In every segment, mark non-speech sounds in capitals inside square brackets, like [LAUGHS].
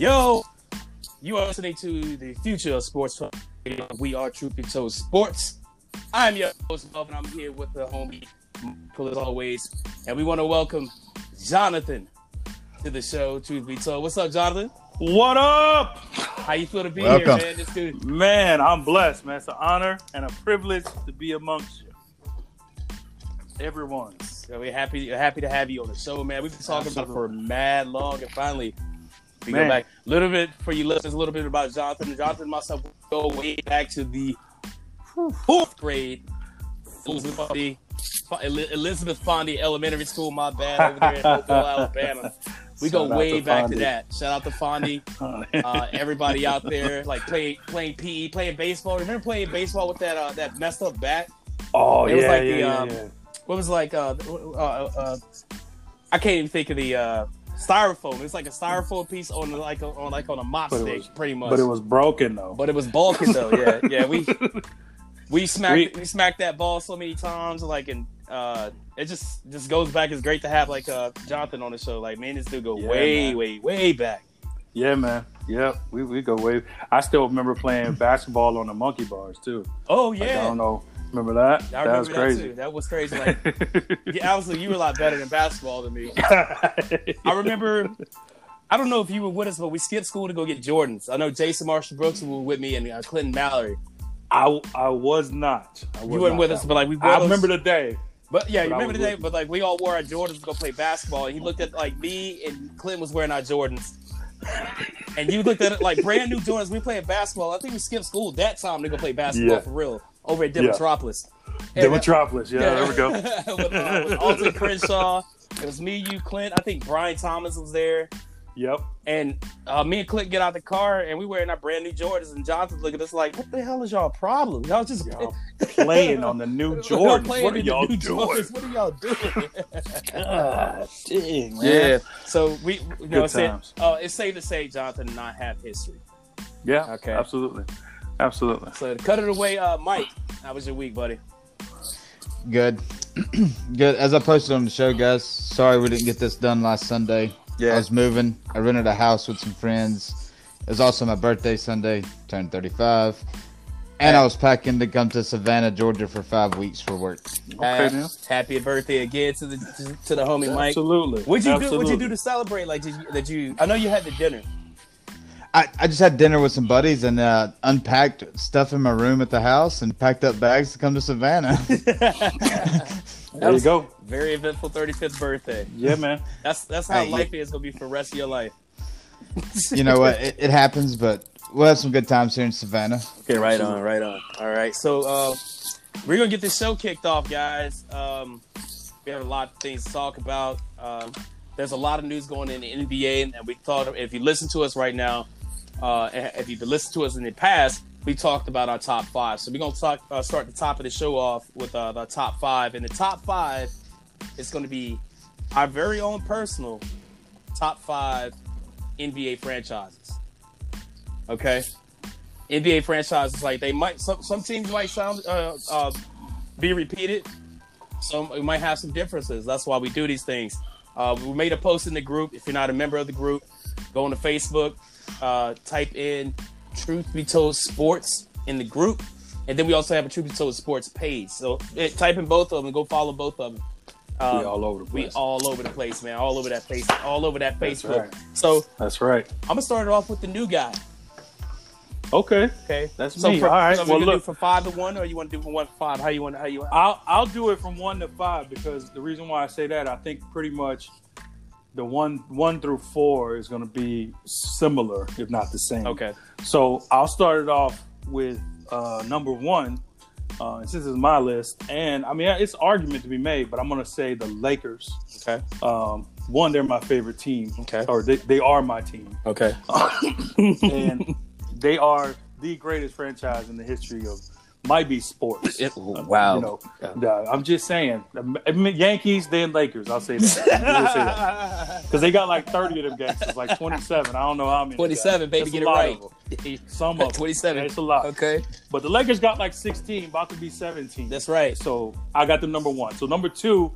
Yo, you are listening to the future of sports. Talk We are Truth Be Told Sports. I'm your host, Bob, and I'm here with the homie, Michael, as always. And we want to welcome Jonathan to the show, Truth Be Told. What's up, Jonathan? What up? How you feel to be Welcome. here, man? This dude. Man, I'm blessed, man. It's an honor and a privilege to be amongst you. Everyone. So we're happy, happy to have you on the show, man. We've been talking about it for mad long, and finally we Man. go back a little bit for you listeners, a little bit about Jonathan. Jonathan and myself go way back to the fourth grade. Elizabeth Fondy, Elizabeth Fondy Elementary School, my bad, over there in Hopewell, [LAUGHS] Alabama. We go Shout out way to back Fondy. to that. Shout out to Fondy. [LAUGHS] Uh, everybody out there, like playing playing PE, playing baseball. Remember playing baseball with that uh, that messed up bat? oh, it yeah, was like yeah, the, um, yeah. what was it like uh, uh, uh I can't even think of the uh styrofoam. It's like a styrofoam piece on like a, on like on a mop But stick, was- pretty much. But it was broken, though. But it was bulking though. Yeah, [LAUGHS] yeah. We we smacked we, We- smacked that ball so many times. Like and uh, it just just goes back. It's great to have like uh Jonathan on the show. Like man, this dude go Yeah, way man. way way back. yeah, man. Yep. We, we go way. I still remember playing [LAUGHS] basketball on the monkey bars, too. Oh Like, I don't know. Remember that? I that was remember that, too. crazy. That was crazy. Like, [LAUGHS] yeah, obviously, you were a lot better than basketball than me. [LAUGHS] I remember. I don't know if you were with us, but we skipped school to go get Jordans. I know Jason Marshall Brooks were with me and uh, Clinton Mallory. I, I was not. I was You weren't with us, but like we. I those- remember the day. But yeah, you remember the day. But like we all wore our Jordans to go play basketball, and he looked at like me and Clinton was wearing our Jordans. And you looked at it like brand new Jordans. We playing basketball. I think we skipped school that time to go play basketball Yeah. for real over at Yeah. Demetropolis. The Metropolis. Yeah, there we go. [LAUGHS] with, uh, [LAUGHS] with Alton Crenshaw. It was me, you, Clint. I think Brian Thomas was there. Yep. And uh, me and Clint get out the car and we wearing our brand new Jordans. And Jonathan's looking at us like, what the hell is y'all problem? Y'all just Y'all [LAUGHS] playing on the new y'all Jordans. What are y'all doing? Jordans. What are y'all doing? God dang, man. yeah. So we, you know, Good it's, it, times. uh, it's safe to say Jonathan and I have history. Yeah. Okay. Absolutely. Absolutely. So to cut it away, uh, Mike, how was your week, buddy? Good. [CLEARS THROAT] Good. As I posted on the show, guys, sorry we didn't get this done last Sunday. Yeah. I was moving. I rented a house with some friends. It was also my birthday Sunday, turned 35. And I was packing to come to Savannah, Georgia for five weeks for work. Okay, Uh, happy birthday again to the to, to the homie Mike. Absolutely. What'd you do? What'd you do to celebrate? Like, did you, that you? I know you had the dinner. I, I just had dinner with some buddies and uh, unpacked stuff in my room at the house and packed up bags to come to Savannah. [LAUGHS] There you go. Very eventful 35th birthday. Yeah, man. That's that's how Hey, life is gonna be for the rest of your life. [LAUGHS] you know what? It, it happens, but we'll have some good times here in Savannah. Okay, right on, right on. All right, so uh, we're gonna get this show kicked off, guys. Um, we have a lot of things to talk about. Um, there's a lot of news going in the NBA, and we thought if you listen to us right now, uh, if you've listened to us in the past, we talked about our top five. So we're gonna talk, uh, start the top of the show off with uh, the top five, and the top five is going to be our very own personal top five NBA franchises. Okay, NBA franchises like they might some some teams might sound uh, uh, be repeated. Some we might have some differences. That's why we do these things. Uh, we made a post in the group. If you're not a member of the group, go on to Facebook, uh, type in "Truth Be Told Sports" in the group, and then we also have a Truth Be Told Sports page. So eh, type in both of them. And go follow both of them. Um, we all over the place. we all over the place, man. All over that face, all over that That's Facebook. right. So That's right. I'm gonna start it off with the new guy. Okay. Okay, That's so me. For, All right. So Well, we gonna look. do from five to one, or you want to do from one to five? How you want? How you want? I'll I'll do it from one to five because the reason why I say that I think pretty much the one one through four is going to be similar, if not the same. Okay. So I'll start it off with uh, number one. Uh, since it's my list, and I mean it's argument to be made, but I'm going to say the Lakers. Okay. Um, one, they're my favorite team, Okay. or they, they are my team, Okay. [LAUGHS] and they are the greatest franchise in the history of might be sports. wow. You know, uh, I'm just saying, I mean, Yankees, then Lakers. I'll say that because [LAUGHS] they got like 30 of them gangsters, like 27. I don't know how many. 27, baby, It's a get it right. of them. Some of them. 27. It's a lot. Okay. But the Lakers got like 16, about to be 17. That's right. So I got them number one. So number two,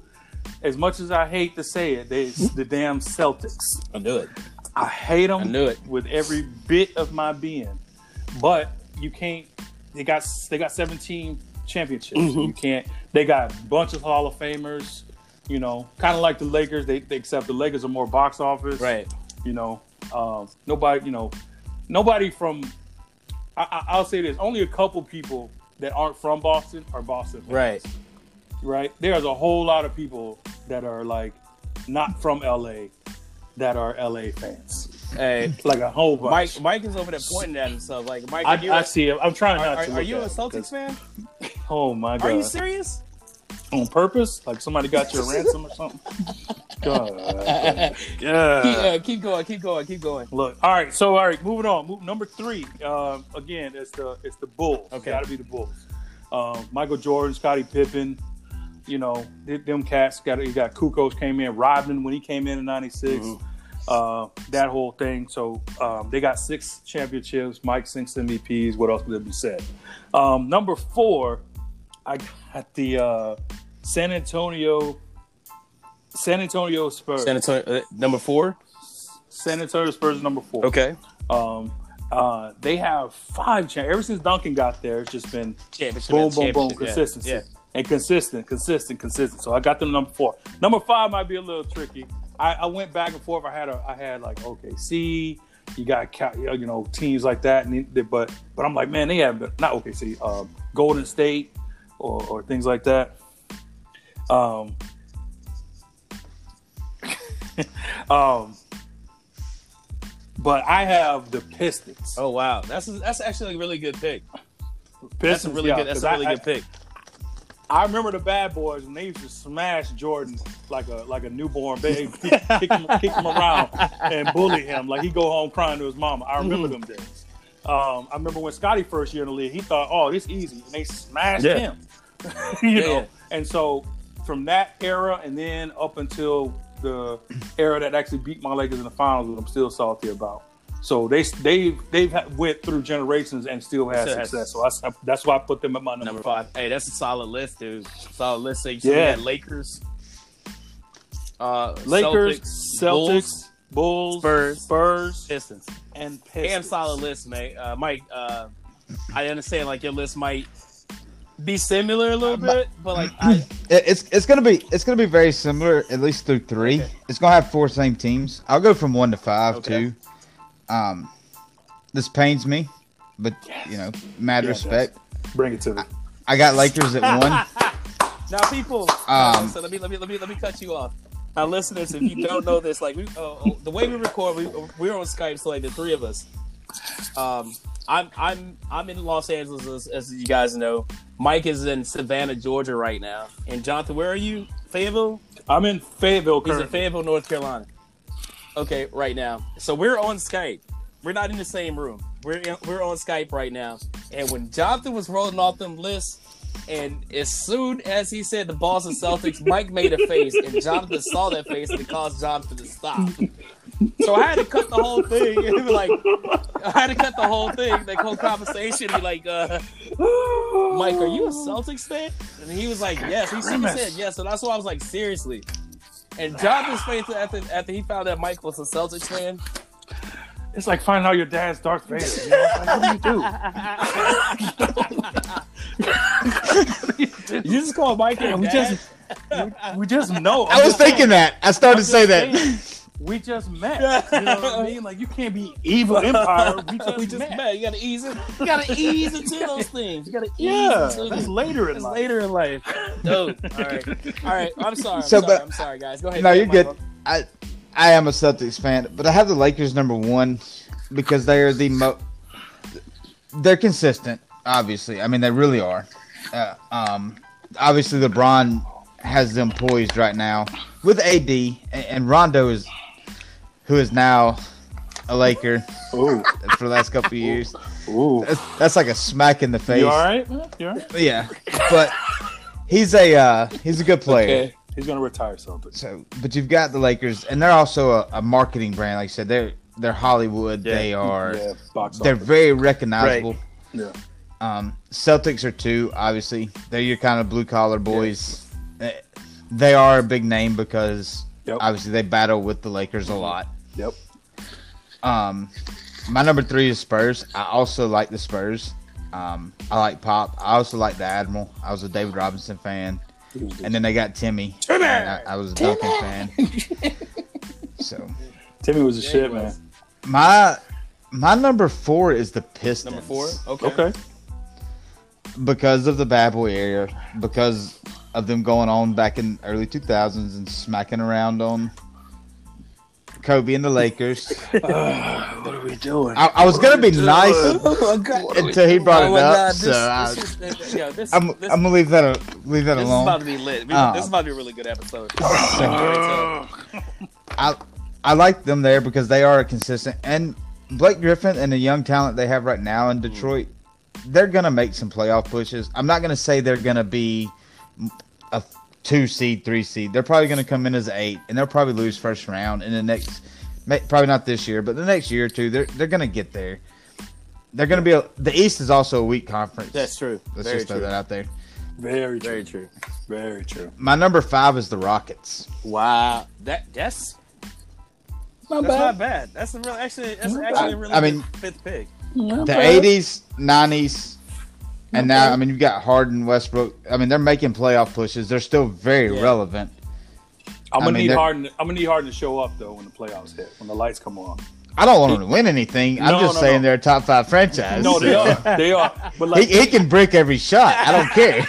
as much as I hate to say it, they, it's the damn Celtics. I knew it. I hate them. I knew it. with every bit of my being. But you can't. They got they got 17 championships. Mhm. You can't. They got a bunch of Hall of Famers. You know, kind of like the Lakers. They, they except the Lakers are more box office. Right. You know, um, nobody. You know, nobody from. I, I, I'll say this: only a couple people that aren't from Boston are Boston. Fans, Right. Right. There's a whole lot of people that are like not from LA that are LA fans. Hey, Like a whole bunch. Mike. Mike is over there pointing at himself. Like, Mike, I, you, I see it. I'm trying are, not are, to. are look you a Celtics fan? [LAUGHS] Oh my god! Are you serious? on purpose? Like somebody got you a ransom or something? [LAUGHS] God. keep, uh, keep going. Keep going. Keep going. Look. All right. So all right. Moving on. Move, number three. Um, again, it's the it's the Bulls. Okay. Got to be the Bulls. Um, Michael Jordan, Scottie Pippen. You know, them cats got you got Kukoc came in, Rodman when he came in in '96. Mhm. Uh, that whole thing. So um, they got six championships. Mike six MVPs. What else could be said? Um, number four, I got the uh, San Antonio. San Antonio Spurs. San Antonio, uh, number four. San Antonio Spurs number four. Okay. Um, uh, they have five champ. Ever since Duncan got there, it's just been Championship. boom, boom, boom, championship, yeah. consistency Yeah. and consistent, consistent, consistent. So I got them number four. Number five might be a little tricky. I, I went back and forth. I had a, I had like OKC. You got you know teams like that, and they, but but I'm like, man, they have not OKC, um, Golden State, or, or things like that. Um, [LAUGHS] um, but I have the Pistons. Oh wow, that's that's actually a really good pick. Pistons, That's a really yeah, good. That's a really I, good pick. I remember the bad boys and they used to smash Jordan like a like a newborn baby, kick, [LAUGHS] kick, him, kick him around and bully him like he go home crying to his mama. I remember them days. Um, I remember when Scotty first year in the league, he thought, "Oh, this easy," and they smashed Yeah. him. [LAUGHS] you Yeah, know, and so from that era and then up until the era that actually beat my Lakers in the finals, which I'm still salty about. So they they've they've went through generations and still had Still has- success. So I, that's why I put them at my number, Number five. five. Hey, that's a solid list, dude. Solid list. So you Yeah. Lakers, uh, Lakers, Celtics, Celtics, Bulls, Bulls, Spurs. Spurs, Pistons. and Pistons. Damn solid list, mate. Uh, Mike, uh, I understand like your list might be similar a little bit, but like I, [CLEARS THROAT] It's it's gonna be it's gonna be very similar at least through three. Okay. It's gonna have four same teams. I'll go from one to five Okay. too. Um, this pains me, but you know, mad Yeah, respect. Bring it to me. I got Lakers at one. [LAUGHS] now people, Um, so let me let me let me let me cut you off. Now, listeners, if you don't know this, like we, uh, the way we record, we, we're on Skype, so like the three of us. Um, I'm I'm I'm in Los Angeles, as, as you guys know. Mike is in Savannah, Georgia, right now. And Jonathan, where are you? Fayetteville. I'm in Fayetteville He's in. Fayetteville, North Carolina. Okay, right now. So we're on Skype. We're not in the same room. We're in, we're on Skype right now. And when Jonathan was rolling off them lists, and as soon as he said the Boston Celtics, Mike made a face, and Jonathan saw that face, and it caused Jonathan to stop. So I had to cut the whole thing [LAUGHS] and be like, I had to cut the whole thing, the whole conversation, be like, uh, Mike, are you a Celtics fan? And he was like, yes. He said, yes. So that's why I was like, seriously. And Jonathan's face after after he found that Mike was a Celtics fan. It's like finding out your dad's Darth Vader. You know? Like, what do you do? [LAUGHS] You just call Mike Yeah, your we dad? just we just know. I was thinking that. I started to say that. We just met. [LAUGHS] You know what I mean? Like you can't be evil [LAUGHS] empire. We just, we just met. met. You gotta ease it. You gotta ease into those things. You gotta [LAUGHS] ease Yeah, into that's them. later in It's life. later in life. Dope. All right. All right. I'm sorry. I'm So, sorry. but- I'm sorry, guys. Go ahead. No, you're ahead, good. I I am a Celtics fan, but I have the Lakers number one because they are the mo. They're consistent, obviously. I mean, they really are. Uh, um, obviously, LeBron has them poised right now with AD, and, and Rondo is, who is now a Laker Ooh, [LAUGHS] for the last couple of years. ooh. That's, that's like a smack in the face. You all right? man? You all right? Yeah, but he's a uh, he's a good player. Okay. He's gonna retire Celtics. So, but you've got the Lakers, and they're also a, a marketing brand. Like I said, they're they're Hollywood. Yeah. They are. Yeah, box They're office. very recognizable. Yeah. Um, Celtics are two. Obviously, they're your kind of blue collar boys. Eh, They are a big name because Yep. obviously they battle with the Lakers a lot. Yep. Um, my number three is Spurs. I also like the Spurs. Um, I like Pop. I also like the Admiral. I was a David Robinson fan, and then they got Timmy. Timmy! I, I, was a Duncan fan. [LAUGHS] so Timmy was a yeah, shit, man. My my number four is the Pistons. Number four, okay. Okay. Because of the bad boy era, because of them going on back in early 2000s and smacking around on Kobe and the Lakers. [LAUGHS] uh, what are we doing? I, I was gonna be nice [LAUGHS] oh, [LAUGHS] until he brought oh, it up. God, so this, I, this, yo, this, I'm, I'm, gonna leave that leave that alone. This is about to be lit. Uh, this is about to be a really good episode. [SIGHS] I I like them there because they are consistent and Blake Griffin and the young talent they have right now in Detroit. They're gonna make some playoff pushes. I'm not gonna say they're gonna be a two seed, three seed. They're probably going to come in as eight, and they'll probably lose first round in the next. Probably not this year, but the next year or two, they're they're going to get there. They're going to be a, the East is also a weak conference. That's true. Let's Very just throw true. that out there. Very true. Very true. Very true. My number five is the Rockets. Wow, that that's not that's bad. not bad. That's a real actually. That's actually a really I mean, fifth pick. The eighties, nineties, and now, I mean, you've got Harden, Westbrook. I mean, they're making playoff pushes. They're still very yeah. relevant. I'm gonna I mean, need Harden. I'm gonna need Harden to show up though when the playoffs hit, when the lights come on. I don't want him to win anything. I'm no, just no, saying no. they're a top five franchise. No, they are. [LAUGHS] They are. But like, he, he can break every shot. I don't care.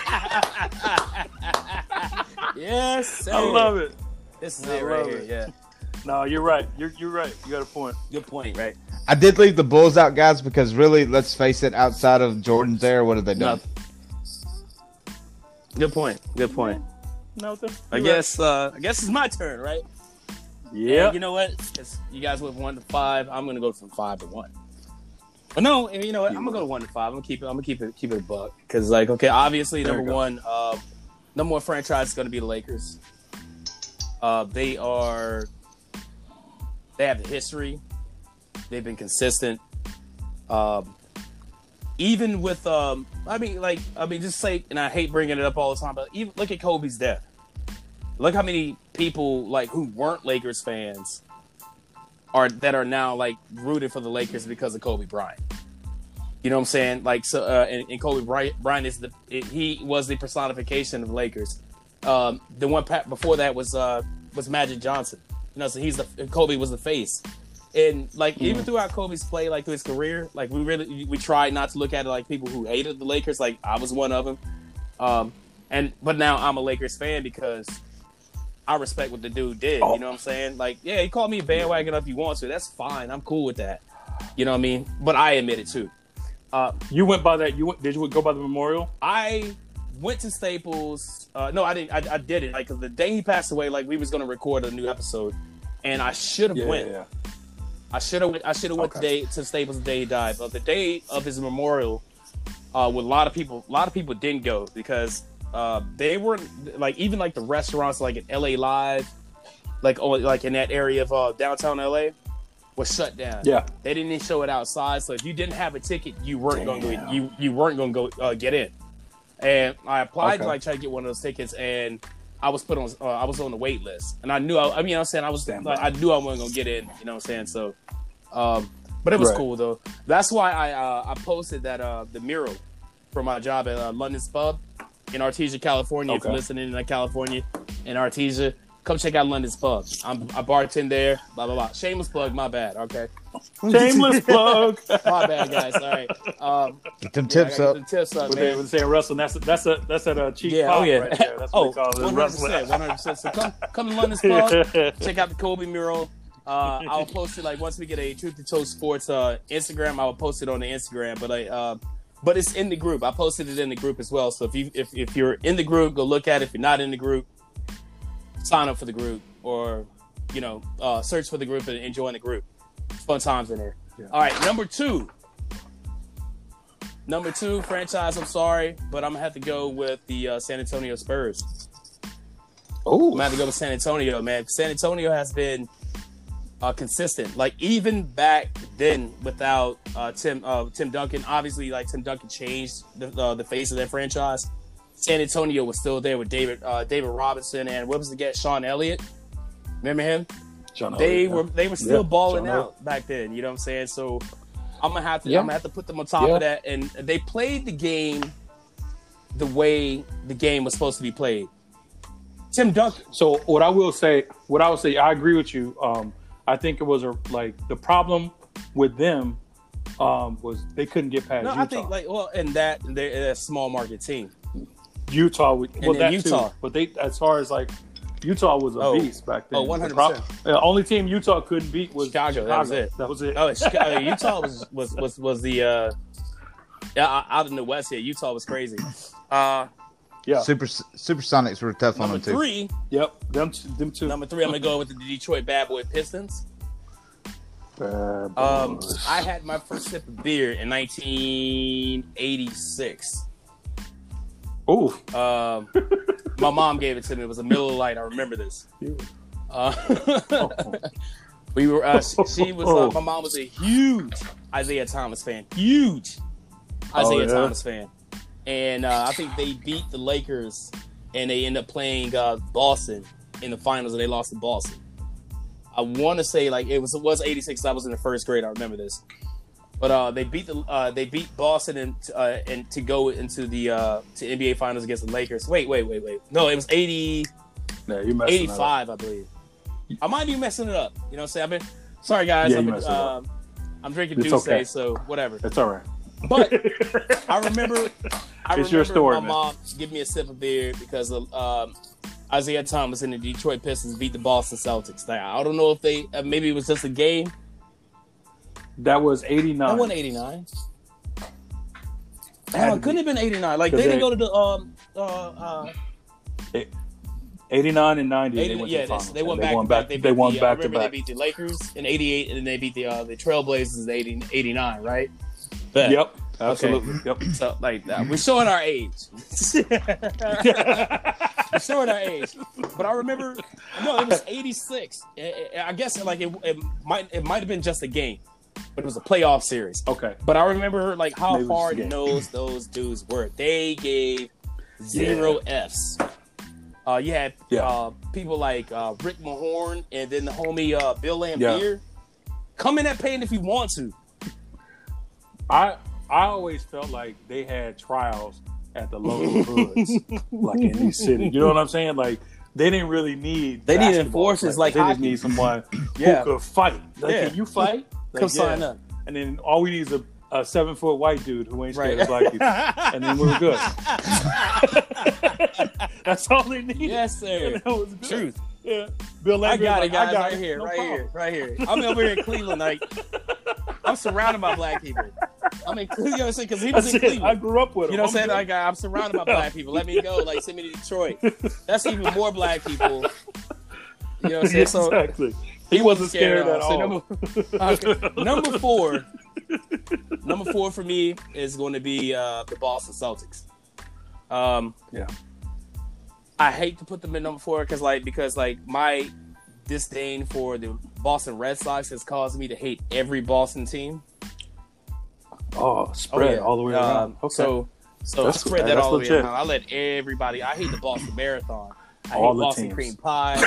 [LAUGHS] yes, sir. I love it. This is I it right here. It. Yeah. No, you're right. You're you're right. You got a point. Good point. Right. I did leave the Bulls out, guys, because really, let's face it, outside of Jordan's there, what have they done? Good point. Good point. Nothing. I guess. Uh, I guess it's my turn, right? Yeah. You know what? It's, you guys went one to five. I'm gonna go from five to one. But no, you know what? I'm gonna go to one to five. I'm gonna keep it. I'm gonna keep it. Keep it a buck because, like, okay, obviously, there number one, uh, number one franchise is gonna be the Lakers. Uh, they are they have the history. They've been consistent. Um, even with, um, I mean, like, I mean, just say, and I hate bringing it up all the time, but even look at Kobe's death. Look how many people like who weren't Lakers fans are that are now like rooted for the Lakers because of Kobe Bryant. You know what I'm saying? Like so, uh, and, and, Kobe Bryant, is the it, he was the personification of Lakers. Um, the one before that was uh, was Magic Johnson. You know, so he's the Kobe was the face, and like mm-hmm. even throughout Kobe's play, like through his career, like we really we tried not to look at it like people who hated the Lakers. Like I was one of them, um, and but now I'm a Lakers fan because I respect what the dude did. Oh. You know what I'm saying? Like, yeah, he called me a bandwagon if he wants to. That's fine. I'm cool with that. You know what I mean? But I admit it too. Uh, you went by that. You went? Did you go by the memorial? I went to Staples. Uh, no, I didn't. I, I did it like the day he passed away. Like we was gonna record a new episode, and I should have yeah, went. Yeah. I should have. I should have went okay. today to Staples the day he died. But the day of his memorial, uh, with a lot of people, a lot of people didn't go because uh, they were like even like the restaurants like at LA Live, like oh, like in that area of uh, downtown LA, was shut down. Yeah, they didn't even show it outside. So if you didn't have a ticket, you weren't going to go. You you weren't going to go uh, get in and I applied okay. to like try to get one of those tickets, and I was put on uh, I was on the wait list, and I knew I, I mean I'm saying I was like, I knew I wasn't gonna get in, you know what I'm saying? So, um, but it was right. cool though. That's why I uh, I posted that uh, the mural for my job at uh, London's Pub in Artesia, California. Okay. If you're listening in California, in Artesia, come check out London's Pub. I'm I bartend there. Blah blah blah. Shameless plug. My bad. Okay. [LAUGHS] Shameless plug. [LAUGHS] my bad, guys. All right. Um, Get them tips yeah, up. Them tips up, what man. They were saying wrestling. That's a, that's a that's at a cheap yeah, oh yeah. Right there. That's oh, one hundred percent, one hundred percent. So come come to London's Pub. [LAUGHS] check out the Kobe mural. Uh, I'll post it like once we get a Truth Be Told Sports uh, Instagram. I will post it on the Instagram, but I. Uh, but it's in the group. I posted it in the group as well. So if you if, if you're in the group, go look at it. If you're not in the group, sign up for the group or you know uh, search for the group and join the group. Fun times in there. Yeah. All right, number two. Number two franchise. I'm sorry, but I'm gonna have to go with the uh, San Antonio Spurs. Oh, I'm gonna have to go with San Antonio, man. San Antonio has been uh, consistent. Like even back then, without uh, Tim uh, Tim Duncan, obviously, like Tim Duncan changed the, uh, the face of their franchise. San Antonio was still there with David uh, David Robinson and what was the guy Sean Elliott. Remember him? John they Elliott, were they were still Yeah, balling John out back then. You know what I'm saying? So I'm gonna have to Yeah. I'm gonna have to put them on top Yeah. of that. And they played the game the way the game was supposed to be played. Tim Duncan. So what I will say, what I will say, I agree with you. Um, I think it was a like the problem with them um, was they couldn't get past No, Utah. I think like well, and that they're a small market team. Utah, would, well, then that Utah. too. But they, as far as like Utah was a Oh. beast back then. Oh, The 100%. prob- The only team Utah couldn't beat was Chicago, that was it. That was it. Oh, Chicago, [LAUGHS] Utah was was was was the uh, yeah out in the West here. Utah was crazy. Uh, yeah. Super Supersonics were tough on number them too. three, Yep. Them, t- them two. number three, I'm gonna go with the Detroit Bad Boy Pistons. Bad Um. I had my first sip of beer in 1986. Ooh. Um, my mom gave it to me. It was a Miller Lite. I remember this. Uh, [LAUGHS] we were. Uh, she, she was. Uh, my mom was a huge Isiah Thomas fan. Huge Isiah Oh, yeah? Thomas fan. And uh, I think they beat the Lakers, and they end up playing uh, Boston in the finals, and they lost to Boston. I want to say like it was it was '86. I was in the first grade. I remember this. But uh, they beat the uh, they beat Boston and uh, and to go into the uh, to NBA Finals against the Lakers. Wait, wait, wait, wait. No, it was 80, Yeah, you 85, I believe. I might be messing it up. You know what I'm saying? I've been sorry guys. Yeah, I've you been, messed it up. um, I'm drinking It's Douce, okay. so whatever. That's all right. But [LAUGHS] I remember, I It's remember your story, my man. mom giving me a sip of beer because of, um, Isiah Thomas and the Detroit Pistons beat the Boston Celtics. Now, I don't know if they uh, maybe it was just a game. That was That 89. wasn't 89. Had No, it couldn't have been 89. Like 'Cause they didn't go to the um uh uh 89 and 90. 80, they went yeah, to the they, finals. they won And back they won back. back. They, They beat won the, uh, back to remember back. they beat the Lakers in 88 and then they beat the uh, the Trailblazers in 80, 89, right? Bet. Yep. Absolutely. Yep. [CLEARS THROAT] So like that. We're [LAUGHS] showing our age. We're [LAUGHS] showing our age. But I remember no, it was 86. I- I I guess like it, it might it might have been just a game, but it was a playoff series. Okay. But I remember like how Maybe hard the game. nosed those dudes were. They gave zero Fs. Uh, you had Yeah. uh, people like uh, Rick Mahorn and then the homie uh, Bill Laimbeer. Come in at pain if you want to. I I always felt like they had trials at the local [LAUGHS] hoods, like in these cities. You know what I'm saying? Like they didn't really need. They need basketball enforcers players. like they just need someone [CLEARS THROAT] Yeah. who could fight. Like, Yeah. can you fight? Like, Come yeah. sign up. And then all we need is a, a seven foot white dude who ain't scared Right. of black people, [LAUGHS] and then we're good. [LAUGHS] That's all they need. yes, sir. [LAUGHS] That was good. Truth. Yeah. Bill I Laimbeer's got like, it, guys. I got right it. here, No right problem. here, right here. I'm over here in Cleveland. Like, I'm surrounded by black people. In Cleveland, you know what I'm saying? Because he was That's in it. I grew up with him. You know what I'm saying? Like, I'm surrounded by black people. Let me go. Like, send me to Detroit. That's even more black people. You know what I'm saying? So, exactly. He wasn't scared, at. So all. number, okay. number [LAUGHS] four, number four for me is going to be uh, the Boston Celtics. Um, Yeah. I hate to put them in number four because, like, because like my disdain for the Boston Red Sox has caused me to hate every Boston team. Oh, spread all the way around. Um, okay. So, so That's- spread that all the way around. I let everybody. I hate the Boston Marathon. I All hate the Boston teams. cream pie.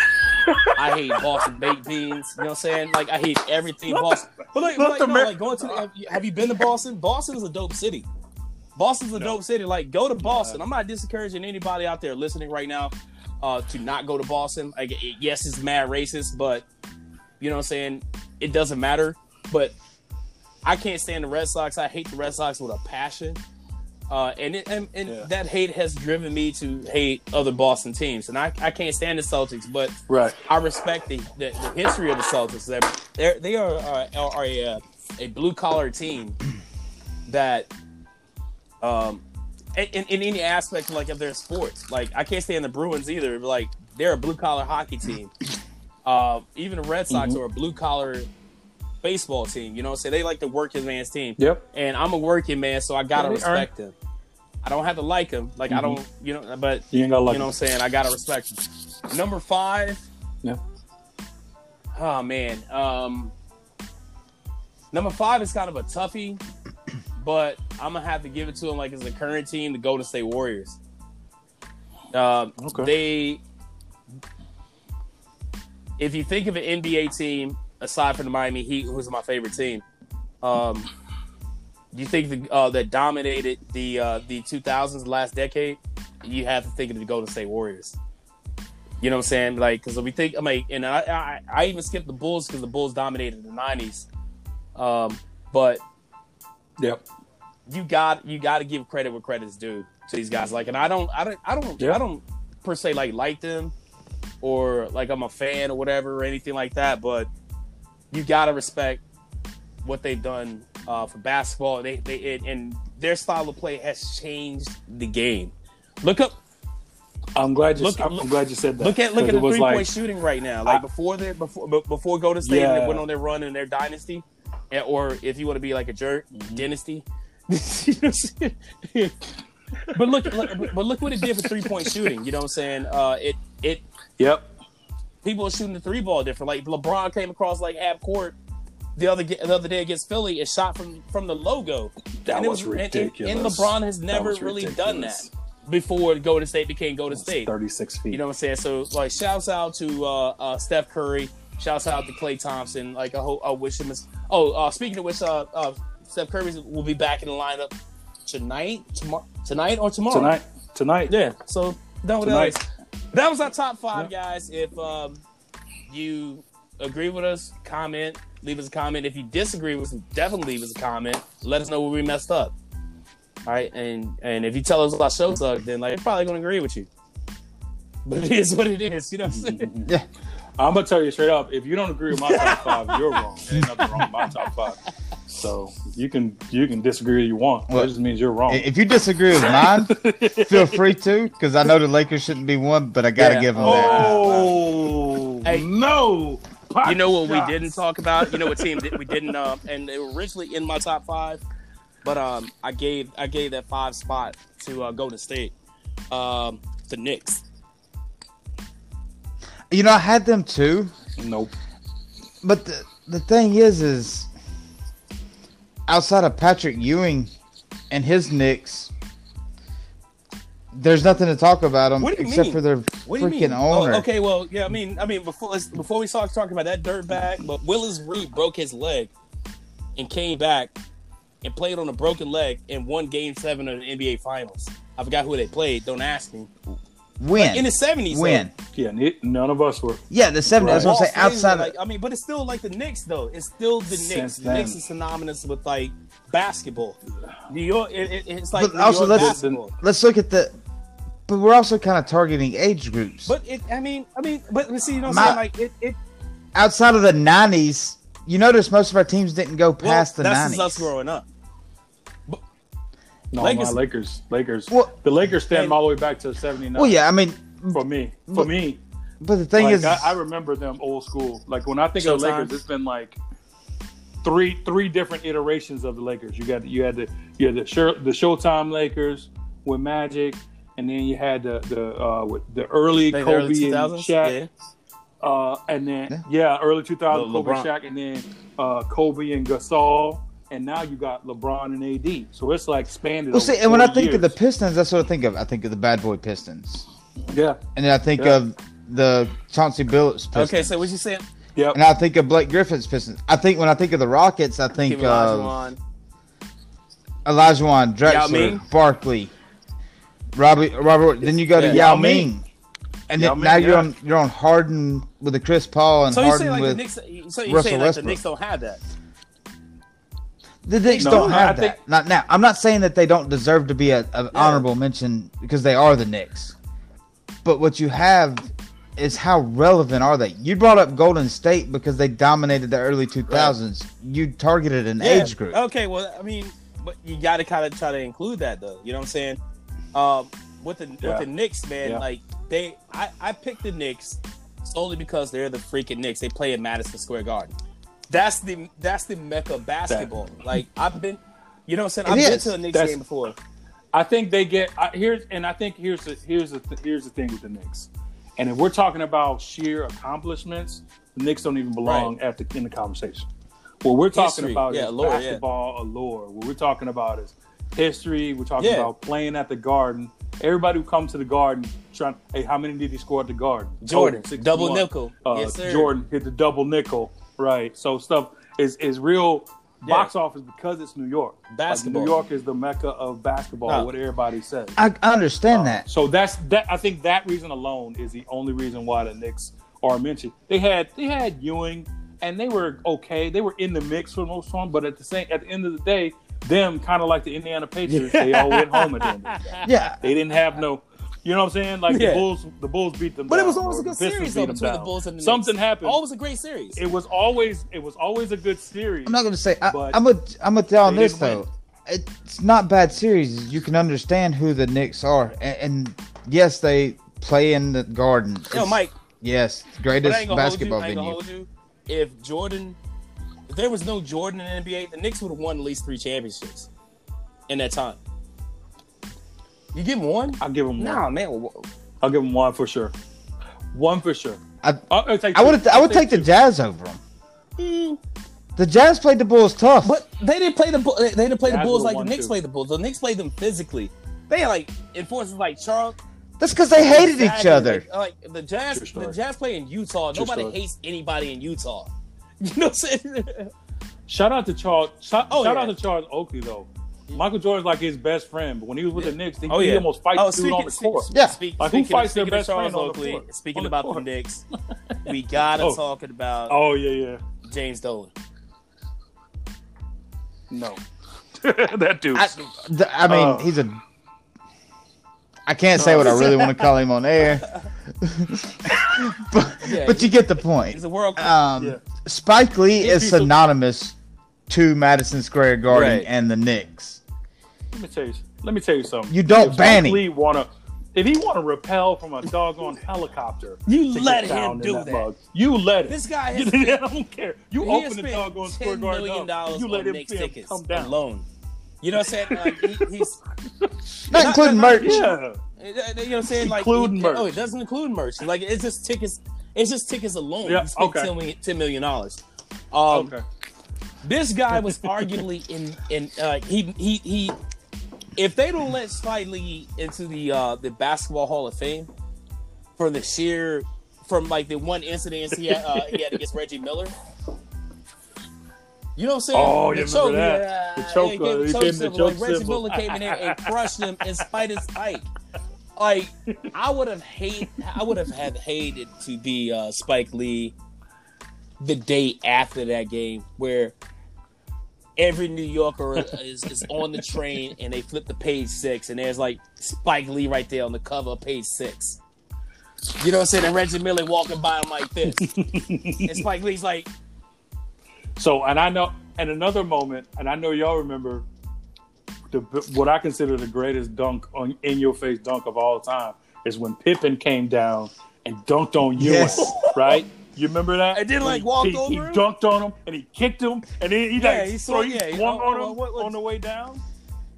I hate Boston baked beans. You know what I'm saying? Like I hate everything Boston. But like, not like, the no, like going to the, have, you, been to Boston? Boston is a dope city. Boston's a dope city. Like go to Boston. I'm not discouraging anybody out there listening right now uh, to not go to Boston. Like it, yes, it's mad racist, but you know what I'm saying? It doesn't matter. But I can't stand the Red Sox. I hate the Red Sox with a passion. Uh, and it, and, and Yeah. that hate has driven me to hate other Boston teams. And I, I can't stand the Celtics, but right. I respect the, the, the history of the Celtics. They're, they are, are, are a, uh, a blue collar team that, um, in, in any aspect like of their sports, like I can't stand the Bruins either. Like they're a blue collar hockey team. Uh, even the Red Sox Mhm. are a blue collar baseball team. You know, what I'm saying they like the working man's team. Yep. And I'm a working man, so I gotta Yeah, respect them. I don't have to like them, like I Mhm. don't, you know, but You ain't gotta like you know what I'm saying? I gotta respect them. Number five. Yeah. Oh man. Um number five is kind of a toughie, but I'm gonna have to give it to them like as a current team, the Golden State Warriors. Um Okay. they if you think of an NBA team aside from the Miami Heat, who's my favorite team, um, you think the, uh, that dominated the uh, the 2000s last decade, you have to think of the Golden State Warriors. You know what I'm saying? Like, because we think, I mean, and I, I, I even skipped the Bulls because the Bulls dominated the 90s. Um, but Yep. you got you got to give credit where credit's due to these guys. Like, and I don't, I don't, I don't, Yeah. I don't per se like like them or like I'm a fan or whatever or anything like that. But you got to respect what they've done uh, for basketball. They they it, and their style of play has changed the game. Look up, I'm glad you. Look- I'm, I'm glad you said that. look at look at the three point like- shooting right now. Like I- before they before be- before Golden State and they Yeah. went on their run in their dynasty, or if you want to be like a jerk, Mm-hmm. dynasty. You know what I'm saying? but look, look, but look what it did for three point shooting. You know what I'm saying? Uh, it it Yep. People are shooting the three ball different. Like LeBron came across like half court the other the other day against Philly and shot from from the logo. That And it was and- and- ridiculous. And, LeBron has never was really done that ridiculous. before Golden State became Golden State. 36 feet. You know what I'm saying? So like, shouts out to uh, uh, Steph Curry. Shouts out to Klay Thompson. Like I hope I wish him. As, oh, uh, speaking of which, uh, uh, Steph Curry will be back in the lineup tonight, tomorrow, tonight or tomorrow. tonight. Tonight. Yeah. So done with Tonight. That. Was our top five, guys. If um, you agree with us, comment, leave us a comment. If you disagree with us, definitely leave us a comment. Let us know where we messed up. All right, and and if you tell us our show sucked, then like we're probably gonna agree with you. But it is what it is, you know what I'm saying? [LAUGHS] Yeah. I'm gonna tell you straight up. If you don't agree with my top five, you're wrong. There's nothing wrong with my top five. So you can you can disagree if you want. Well, that just means you're wrong. If you disagree with mine, [LAUGHS] feel free to, because I know the Lakers shouldn't be one, but I got to Yeah. give them that. oh Hey. no! You know what we didn't talk about? You know what team that we didn't? Um, and they were originally in my top five, but um, I gave I gave that five spot to uh, Golden State, um, the Knicks. You know, I had them too, Nope. but the, the thing is, is outside of Patrick Ewing and his Knicks, there's nothing to talk about them What do you except mean? for their What do you freaking mean? Oh, owner. Oh, okay, well, yeah, I mean, I mean, before before we start talking about that dirtbag, but Willis Reed broke his leg and came back and played on a broken leg and won Game Seven of the NBA Finals. I forgot who they played. Don't ask me. Win. In the seventies, Win. Yeah, none of us were. Yeah, the 70s. That's what I'm saying. Outside like, of. I mean, but it's still like the Knicks, though. It's still the Since Knicks. The. Knicks is synonymous with like basketball. New York, it, it- it's like But New also York let's- basketball. Let's look at the. But we're also kind of targeting age groups. But it, I mean, I mean, but but see, you know, what My- I'm saying like it, it outside of the 90s, you notice most of our teams didn't go well, past the that's 90s. just us growing up. No, Lakers- my Lakers. Lakers. Well- the Lakers stand And- all the way back to '79. Well, yeah, I mean, For me, for But- me, but the thing like, is, I, I remember them old school. Like when I think of the Lakers, it's been like three three different iterations of the Lakers. You got you had the you had the the Showtime Lakers with Magic, and then you had the the uh, with the early Like the Kobe early and Shaq. yeah. Uh, and then yeah, early 2000 Kobe, LeBron. Shaq, and then uh, Kobe and Gasol, and now you got LeBron and AD. So it's like expanded. well, over see, and when I 40 think of the. Pistons, that's what I think of. I think of the Bad Boy Pistons, yeah, and then I think Yeah. of the Chauncey Billups Pistons. Okay, so what you saying? yep. and I think of Blake Griffin's Pistons. I think when I think of the Rockets, I think Give of Olajuwon. Elijah Drexler, Ming. Barkley, Robbie, Robert. Then you go to Yeah. Yao Yao Ming, Ming. and Yao then Ming, now you're on you're on Harden with the Chris Paul and So you Harden say like the Knicks? So you Russell saying like the Westbrook. Knicks don't have that? The Knicks No, don't I have think- that. Not now. I'm not saying that they don't deserve to be a, an honorable mention because they are the Knicks. But what you have is how relevant are they? You brought up Golden State because they dominated the early 2000s. You targeted an age group. Okay, well, I mean, but you got to kind of try to include that though. You know what I'm saying? Um, with the Yeah. with the Knicks, man, Yeah. like they, I I picked the Knicks solely because they're the freaking Knicks. They play at Madison Square Garden. That's the that's the mecca of basketball. Like I've been, you know what I'm saying? It I've been to a Knicks That's- game before. I think they get I, here's and I think here's the here's the here's the thing with the Knicks. And if we're talking about sheer accomplishments, the Knicks don't even belong at the in the conversation. What we're talking History, about yeah, is allure, yeah. basketball allure. What we're talking about is history. We're talking Yeah. about playing at the Garden. everybody who comes to the Garden trying. Hey, how many did he score at the Garden? Jordan, Oh, 61. double nickel. Uh, yes, sir. Jordan hit the double nickel. Right. So stuff is is real box office because it's New York. Like, Basketball. New York is the mecca of basketball. No. What everybody says. I, I understand Uh, that. So that's that. I think that reason alone is the only reason why the Knicks are mentioned. They had they had Ewing, and they were okay. They were in the mix for the most part, but at the same at the end of the day, them kind of like the Indiana Patriots, they all went home at the end of the day. [LAUGHS] Yeah, They didn't have no. You know what I'm saying? Like Yeah. the Bulls, the Bulls beat them. But it was always a good series though them between the. Bulls and the Something Knicks. happened. Always a great series. It was always it was always a good series. I'm not going to say. I, But I'm gonna I'm gonna tell on this didn't though. It's not bad series. You can understand who the Knicks are, and, and yes, they play in the Garden. Yo, Mike, Yes, greatest I ain't gonna basketball hold you. I ain't gonna venue. hold you. If Jordan, if there was no Jordan in the NBA, the Knicks would have won at least three championships in that time. You give him one? I'll give them one. Nah, man. I'll give them one for sure. One for sure. I- I'll, I'll take I would. I would I'll take the. Jazz over them. Mm, The Jazz played the Bulls tough. But they didn't play the Bull- they didn't play the Bulls like the won, Knicks too. played the Bulls. The Knicks played them physically. They had like enforcers like Charles. That's because they hated each other. Like, like, the Jazz, True the Jazz play in Utah. True Nobody story. hates anybody in Utah. [LAUGHS] You know what I'm saying? Shout out to Charles. Shout, Oh, shout yeah. out to Charles Oakley though. Michael Jordan's like his best friend, but when he was with the Knicks, he, Oh, he almost fights Oh, the dude on the court. speak- Yeah. speak- Like, who speaking, fights their speaking of best Charles friend on the court? speaking On the about court. the Knicks, [LAUGHS] we gotta Oh. talk about Oh yeah, yeah. James Dolan. No, [LAUGHS] that dude. I, I mean, Uh. he's a. I can't say what I really want to call him on air, but, [LAUGHS] Yeah, but you get the point. He's a world. Um, Yeah. Spike Lee He's is synonymous to Madison Square Garden Right. and the Knicks. Let me tell you. Let me tell you something. You don't If ban Spike him. Lee wanna, if he want to repel from a doggone [LAUGHS] helicopter, You let him do that. mug, You let it. This guy [LAUGHS] You, has [LAUGHS] I don't care. You he open has the spent doggone Square ten Garden million up. You let on him him tickets come down. alone. You know what I'm saying? Like, he, he's Not including merch. Yeah. you know what I'm saying? Like, Including he- merch. Oh, it doesn't include merch. Like, it's just tickets. It's just tickets alone. Yeah, You spent okay. $10 million- $10 million. Um, Okay. This guy was arguably in in uh, he he he. If they don't let Spike Lee into the uh, the basketball Hall of Fame for the sheer from like the one incident he had uh, he had against Reggie Miller. You know what I'm saying? Oh, you The remember choke, that? yeah, The choke, yeah, he uh, gave he him gave him the symbol. Like choke Reggie. Miller came in there and [LAUGHS] crushed him in spite of Spike. Like I would have hate, I would have had hated to be uh, Spike Lee the day after that game, where every New Yorker is, is on the train and they flip the page six, and there's like Spike Lee right there on the cover of page six. You know what I'm saying? And Reggie Miller walking by him like this, and Spike Lee's like, So, and I know, and another moment, and I know y'all remember the what I consider the greatest dunk on in your face dunk of all time is when Pippen came down and dunked on Ewing, Yes. right? You remember that? And then, like, He- walked he, over He dunked on him and he kicked him, and then he Yeah, like he he yeah, swung on him what- on the way down.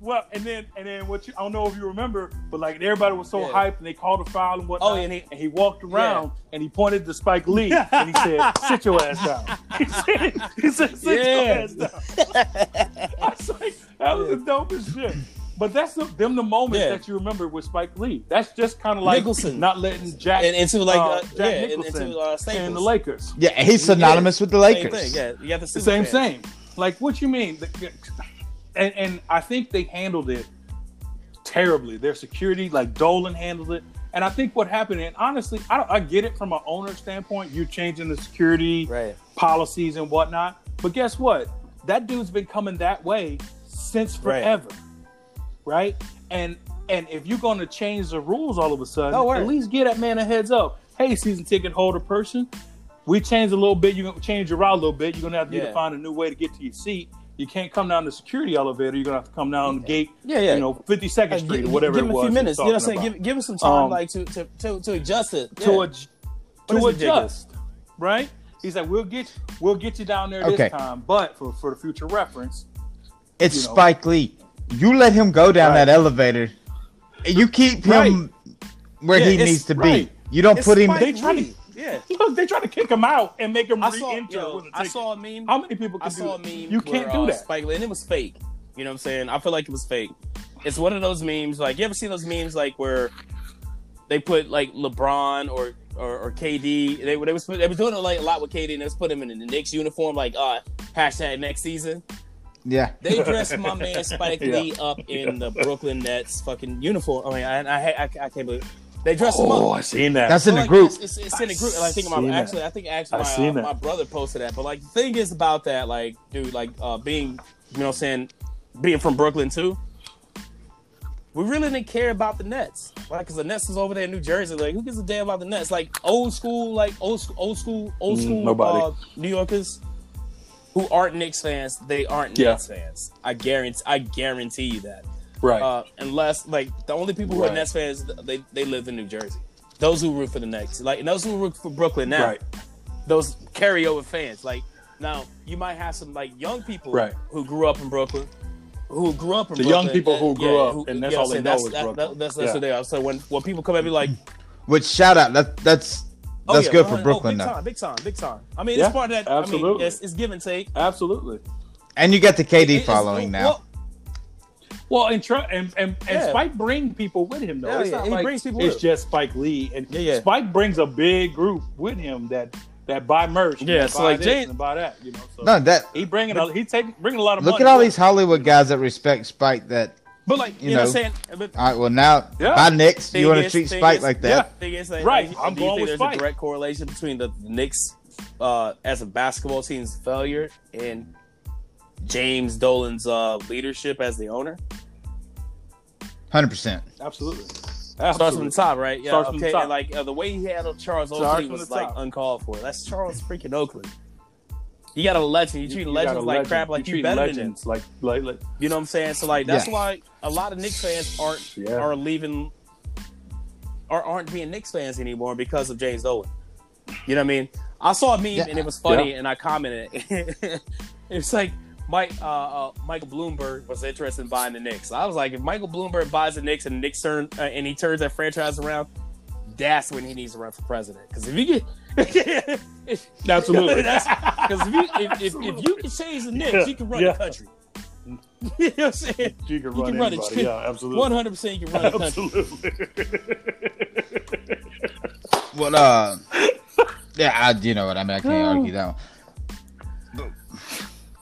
Well, and then and then what you I don't know if you remember, but like everybody was so Yeah. hyped and they called a foul and whatnot. Oh, and he- he walked around and he pointed to Spike Lee and he said, [LAUGHS] "Sit your ass down." [LAUGHS] He said, he said "Sit Yeah. your ass down." [LAUGHS] I was like, that was the dopest shit. But that's the, them the moments Yeah. that you remember with Spike Lee. That's just kind of like Nicholson. not letting Jack and into like uh, uh, Jack yeah, and Nicholson into uh, and the Lakers. Yeah, he's synonymous with the Same Lakers. thing. Yeah, you got the The same, fan. same. Like, what you mean? And, and I think they handled it terribly. Their security, like Dolan handled it. And I think what happened, and honestly, I, don't, I get it from an owner standpoint. You changing the security Right. policies and whatnot. But guess what? That dude's been coming that way since forever, right? And and if you're going to change the rules all of a sudden, Oh, at least get that man a heads up. Hey, season ticket holder person, we changed a little bit. You're gonna change your route a little bit. You're gonna have to, need Yeah. to find a new way to get to your seat. You can't come down the security elevator. You're gonna have to come down the gate. Yeah, yeah. You know, 52nd Like, Street gi- or whatever give it him was. a few was minutes. You know what I'm saying? Give, give him some time, Um, like to, to, to, to adjust it. to Yeah. adj- But to adjust, right? He's like, we'll get we'll get you down there Okay. this time, but for for the future reference, It's you know. Spike Lee. You let him go down Right. that elevator. and You keep him where Yeah, he needs to right. be. You don't It's put him. They try to- Yeah. look, [LAUGHS] they try to kick him out and make him I saw, re-enter yo, with a I saw a meme. How many people can I do saw a that? meme. You where, can't do uh, that. Spike Lee, and it was fake. You know what I'm saying? I feel like it was fake. it's one of those memes. Like you ever seen those memes like where they put like LeBron or or, or KD. They, they was they was doing it like a lot with KD, and they was putting him in the Knicks uniform, like uh hashtag next season. Yeah, they dressed my man Spike [LAUGHS] yeah. Lee up in the Brooklyn Nets fucking uniform. I mean, I I, I, I can't believe. They dressed oh, him up. Oh, I seen that. That's in the group. It's, it's, it's in the group. And I think my actually, I think actually my, uh, my brother posted that. But like the thing is about that, like, dude, like uh, being, you know, what I'm saying being from Brooklyn too we really didn't care about the Nets. Like, cause the Nets was over there in New Jersey. Like, who gives a damn about the Nets? Like old school, like old school, old school, old mm, school Nobody. Uh, New Yorkers who aren't Knicks fans, they aren't yeah. Nets fans. I guarantee, I guarantee you that. Right. Uh, unless like the only people who right. are Nets fans, they they live in New Jersey. Those who root for the Nets, like and those who root for Brooklyn now, right. those carryover fans. Like now, you might have some like young people right. who grew up in Brooklyn who grew up in Brooklyn? the Brooklyn, young people who grew yeah, up, who, and that's all they know that's, is that, Brooklyn. That, that's that's yeah. what they are. So when when people come at me like, which shout out that that's oh, that's yeah, good for oh, Brooklyn big now. Time, big time, big time. I mean, yeah, it's part of that. Absolutely. I mean, it's, it's give and take. Absolutely. And you got the KD it, following now. Well, well, and tr- and and, and Yeah. Spike bring people with him though. Yeah, it's yeah, not he like brings people it's with just Spike Lee, and Yeah, yeah. Spike brings a big group with him that that buy merch. Yeah, that so buy like this James- and buy that. You know, so No, that he bringing a, he taking bringing a lot of look money. at all with these Hollywood guys that respect Spike. That but like you, You know, know, what I'm saying. But all right, well now Yeah. by Knicks, Thing you want to treat Spike is- like that? yeah. thing is, like, Right, like, I'm do you going think with there's Spike. a direct correlation between the Knicks uh, as a basketball team's failure and James Dolan's uh, leadership as the owner? Hundred percent. Absolutely. Starts from the top, right? Yeah. Starts from the okay. top. And like uh, the way he handled Charles Oakley was like top. uncalled for. That's Charles freaking Oakley. You got a legend. You treat You legends like legend. crap, like you, treat better than them. legends like like, like You know what I'm saying? So like that's Yeah. why a lot of Knicks fans aren't Yeah. are leaving or aren't being Knicks fans anymore because of James Dolan. You know what I mean? I saw a meme Yeah. and it was funny, Yeah. and I commented. [LAUGHS] it's like Mike uh, uh, Michael Bloomberg was interested in buying the Knicks. I was like, if Michael Bloomberg buys the Knicks and the Knicks turn uh, and he turns that franchise around, that's when he needs to run for president. Because if you get [LAUGHS] Absolutely. because if you if, if, if you can change the Knicks, you can run Yeah. the country. [LAUGHS] you know what I'm saying? you can You run can run it. anybody. Yeah, absolutely. One hundred percent, you can run the country. Absolutely. [LAUGHS] Well, uh, yeah, I, you know what I mean. I can't argue that one.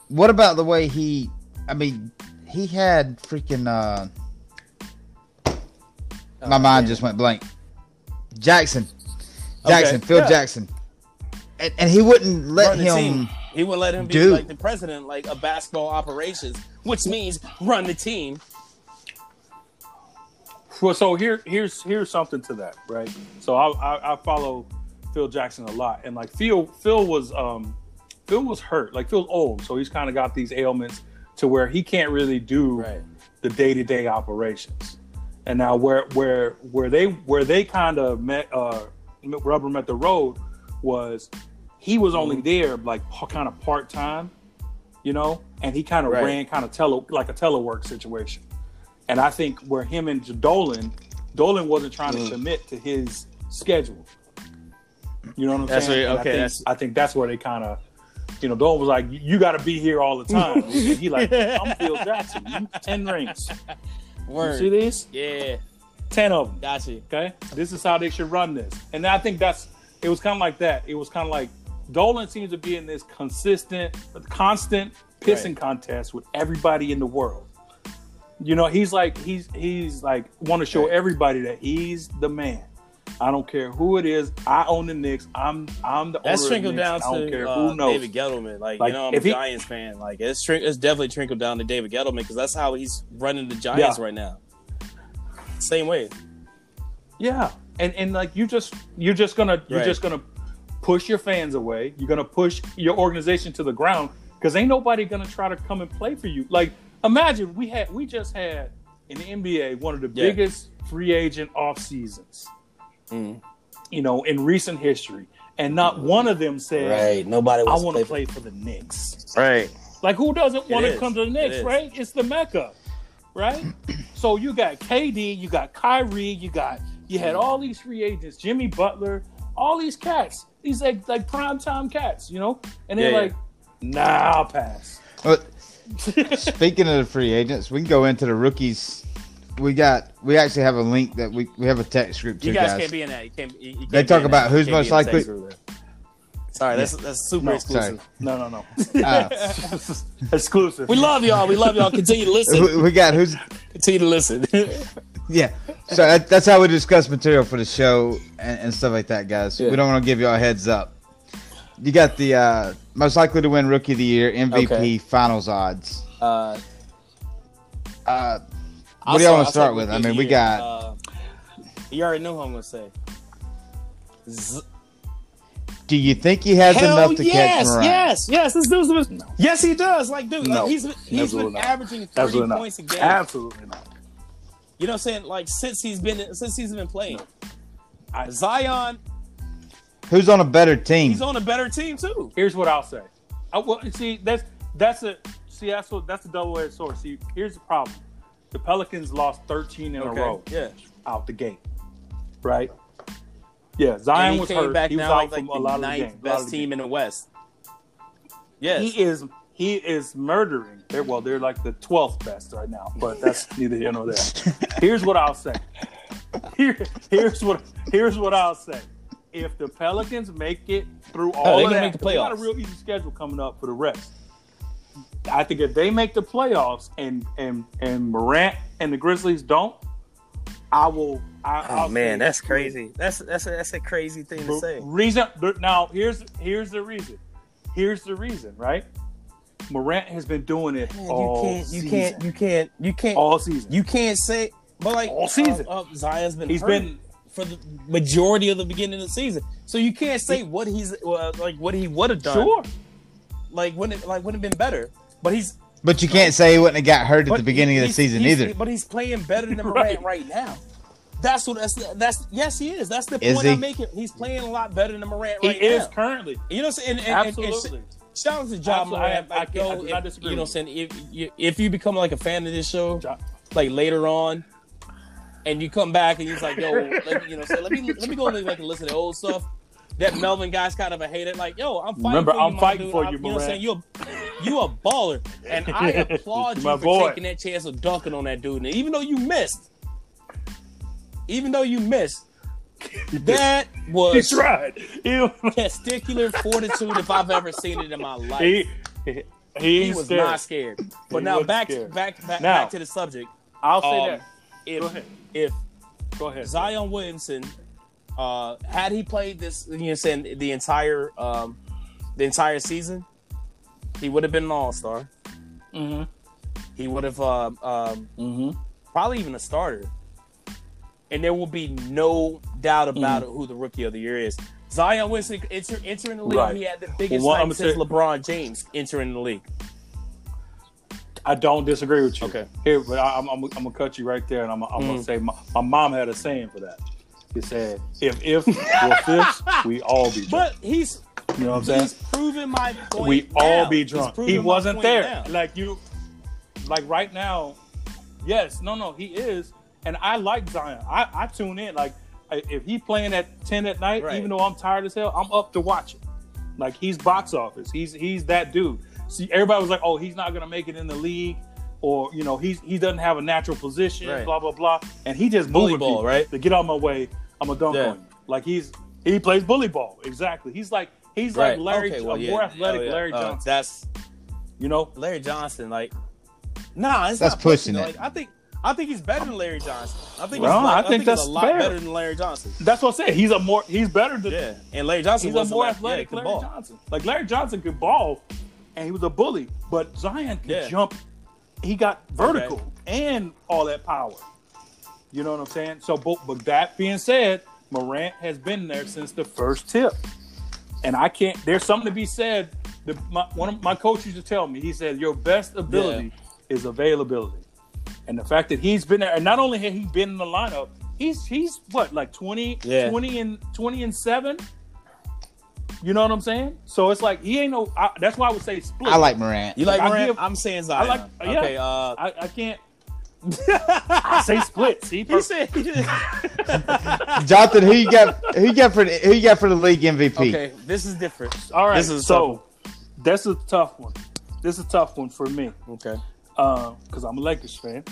What about the way he? I mean, he had freaking. uh My Oh, mind damn. just went blank. Jackson, Jackson, Okay, Phil yeah. Jackson, and, and he wouldn't let him. team. He wouldn't let him be like the president, like of basketball operations, which means run the team. Well, so here, here's here's something to that, right? So I, I, I follow Phil Jackson a lot, and like Phil, Phil was um, Phil was hurt. Like Phil's old, so he's kind of got these ailments to where he can't really do Right. the day to day operations. And now where where where they where they kind of met uh, rubber met the road was he was only Mm-hmm. there like kind of part time, you know, and he kind of Right. ran kind of tele like a telework situation. And I think where him and Dolan, Dolan wasn't trying to Mm. commit to his schedule. You know what I'm That's saying? And okay, I think, that's- I think that's where they kind of, you know, Dolan was like, "You got to be here all the [LAUGHS] time." he like, "I'm Phil Jackson. You ten rings. You see these? Yeah, Ten of them. got you. Okay, this is how they should run this. And I think that's it was kind of like that. It was kind of like Dolan seems to be in this consistent, constant pissing Right. contest with everybody in the world. You know, he's like he's he's like want to show Right. everybody that he's the man. I don't care who it is. I own the Knicks. I'm I'm the That's owner of the trickled down I don't care to who uh, knows. David Gettleman. Like, Like, you know, I'm a he- Giants fan. Like it's it's definitely trickled down to David Gettleman because that's how he's running the Giants Yeah. right now. Same way. Yeah, and and like you just you're just gonna you're Right. just gonna push your fans away. You're gonna push your organization to the ground because ain't nobody gonna try to come and play for you. Like imagine we had we just had in the NBA one of the Yeah. biggest free agent off seasons, Mhm. you know, in recent history, and not one of them said, "Right, Nobody "I want to play for the Knicks." Right. Like who doesn't want to come to the It Knicks, is. right? It's the mecca, right? so you got KD, you got Kyrie, you got you had all these free agents, Jimmy Butler, all these cats, these like like prime time cats, you know, and they're Yeah, yeah. like, nah, I'll pass. But [LAUGHS] speaking of the free agents, we can go into the rookies we got we actually have a link that we we have a text group too, You guys, guys. can't be in that. You can't, you, you can't They talk about that. Who's most be in the likely- text group. Sorry, that's that's super No, exclusive. No, no, no. Uh, [LAUGHS] Exclusive. We love y'all. We love y'all. Continue to listen. we got who's Continue to listen. [LAUGHS] yeah. So that, that's how we discuss material for the show and, and stuff like that, guys. Yeah. We don't want to give y'all a heads up. You got the uh, most likely to win Rookie of the Year, MVP, Okay. Finals odds. uh, Uh, what do y'all want to start with? I mean, we got Uh, you already know who I'm gonna say. Z- Do you think he has Hell enough to yes, catch Morant? yes, yes. Yes. This dude's No. yes, he does. Like, dude, No. like, he's he's Absolutely been not. averaging 30 Absolutely not. points a game. Absolutely not. You know what I'm saying? Like since he's been since he's been playing. Zion, Who's on a better team? he's on a better team too. Here's what I'll say. I, well, see, that's that's a see that's what that's a double edged sword. See, here's the problem: the Pelicans lost 13 in a row Yeah. out the gate, right? Yeah, Zion was came hurt. back he was out like, from a lot the of the games. a lot of best team in the West. Yes. He is he is murdering. They're well, they're like the 12th best right now, but that's [LAUGHS] neither here nor there. Here's what I'll say. Here, here's what here's what I'll say. If the Pelicans make it through all they're of gonna that, make the they got a real easy schedule coming up for the rest. I think if they make the playoffs and and and Morant and the Grizzlies don't, I will. I, Oh I'll man, that's crazy. That's that's a, that's a crazy thing to say. Reason now here's here's the reason. Here's the reason, right? Morant has been doing it Man, all you can't, you season. can't, you can't, you can't, all season. you can't say. But like All season. uh, uh, Zion's been He's hurt been for the majority of the beginning of the season, so you can't say what he's uh, like what he would have done. sure. Like wouldn't it like wouldn't have been better. But he's But you can't say he wouldn't have got hurt at the beginning of the season either. But he's playing better than [LAUGHS] Morant Right. right. now. That's what that's that's yes he is. That's the Is point he? I'm making. He's playing a lot better than Morant He right is now. currently. You know what I'm saying? And, and, and- and Absolutely. Shout out to Ja Absolutely. I- Morant. I Like, can't- I yo, do not if- disagree you know, what I'm saying if you if you become like a fan of this show, Ja- like later on, and you come back and he's like, yo, let me, you know, say, let me let me go and like listen to old stuff. That Melvin guy's kind of a hater. Like, yo, I'm fighting Remember, for you, I'm my fighting dude. for I'm- you, You know what I'm saying? Morant. You a, you a baller, and I [LAUGHS] applaud you My for boy. taking that chance of dunking on that dude. And even though you missed, even though you missed, that was He tried. Testicular fortitude if I've ever seen it in my life. he, he, He was scared. not scared. But He now back to, scared. back back, Now- back to the subject. I'll say Um, that. If Go ahead. if Go ahead. Zion Williamson, uh, had he played this, you know, saying the entire um, the entire season, he would have been an All Star. Mm-hmm. He would have um, um, Mm-hmm. probably even a starter, and there will be no doubt Mm. about it who the Rookie of the Year is. Zion Williamson enter, entering the league. Right. He had the biggest Well, I'ma since say- LeBron James entering the league. I don't disagree with you. Okay. Here, but I, I'm, I'm, I'm gonna cut you right there, and I'm, I'm gonna Mm. say my, my mom had a saying for that. She said, "If if [LAUGHS] we're fish, we all be drunk." But he's You know what I'm saying? he's proven my point. we now. all be drunk. He wasn't there. now. Like you, like right now. Yes, no, no, he is, and I like Zion. I, I tune in. Like if he playing at ten at night, Right. even though I'm tired as hell, I'm up to watch it. Like he's box office. He's he's that dude. See, everybody was like, "Oh, he's not gonna make it in the league," or you know, he's he doesn't have a natural position. Right. Blah blah blah. And he just Bully moving ball, people right? To get out of my way, I'm a dunk Yeah. on you. Like he's he plays bully ball. Exactly. He's like he's Right. like Larry, Okay, well, yeah. more athletic Oh, yeah. Larry Uh, Johnson. that's You know, Larry Johnson. Like, nah, it's That's not pushing. pushing Like, it. I think I think he's better than Larry Johnson. I think Well, he's, like, I I think think, that's a lot fair. better than Larry Johnson. that's what I'm saying. He's a more he's better than Yeah, and Larry Johnson he's a more yeah, athletic Larry ball. Johnson. Like Larry Johnson could ball, and he was a bully, but Zion could Yeah. jump. He got vertical and all that power. You know what I'm saying? So, but, but that being said, Morant has been there since the first tip, and I can't. There's something to be said. The, my, one of my coaches used to tell me. He said, "Your best ability is availability," and the fact that he's been there, and not only had he been in the lineup, he's he's what like 20, Yeah. 20 and twenty and seven. You know what I'm saying? So it's like he ain't no. I, that's why I would say split. I like Morant. You like I Morant? give- I'm saying Zion. I like- yeah. Okay. Uh, I, I can't. [LAUGHS] I say split. See, he said. [LAUGHS] [LAUGHS] Jonathan, who you got? Who you got for the, who you got for the league MVP? okay, this is different. all right. This is a so that's a tough one. This is a tough one for me Okay. Because I'm a Lakers fan.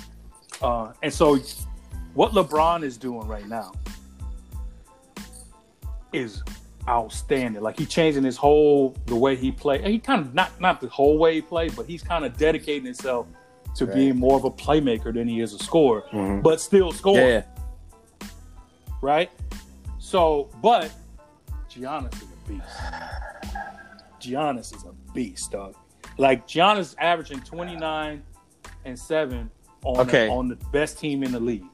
Uh, and so, what LeBron is doing right now is outstanding. Like he changing his whole the way he play. He kind of not not the whole way he play, but he's kind of dedicating himself to right. being more of a playmaker than he is a scorer, mm-hmm. but still scoring. Yeah. Right. So, but Giannis is a beast. Giannis is a beast, dog. Like Giannis averaging twenty nine and seven on okay. the, on the best team in the league.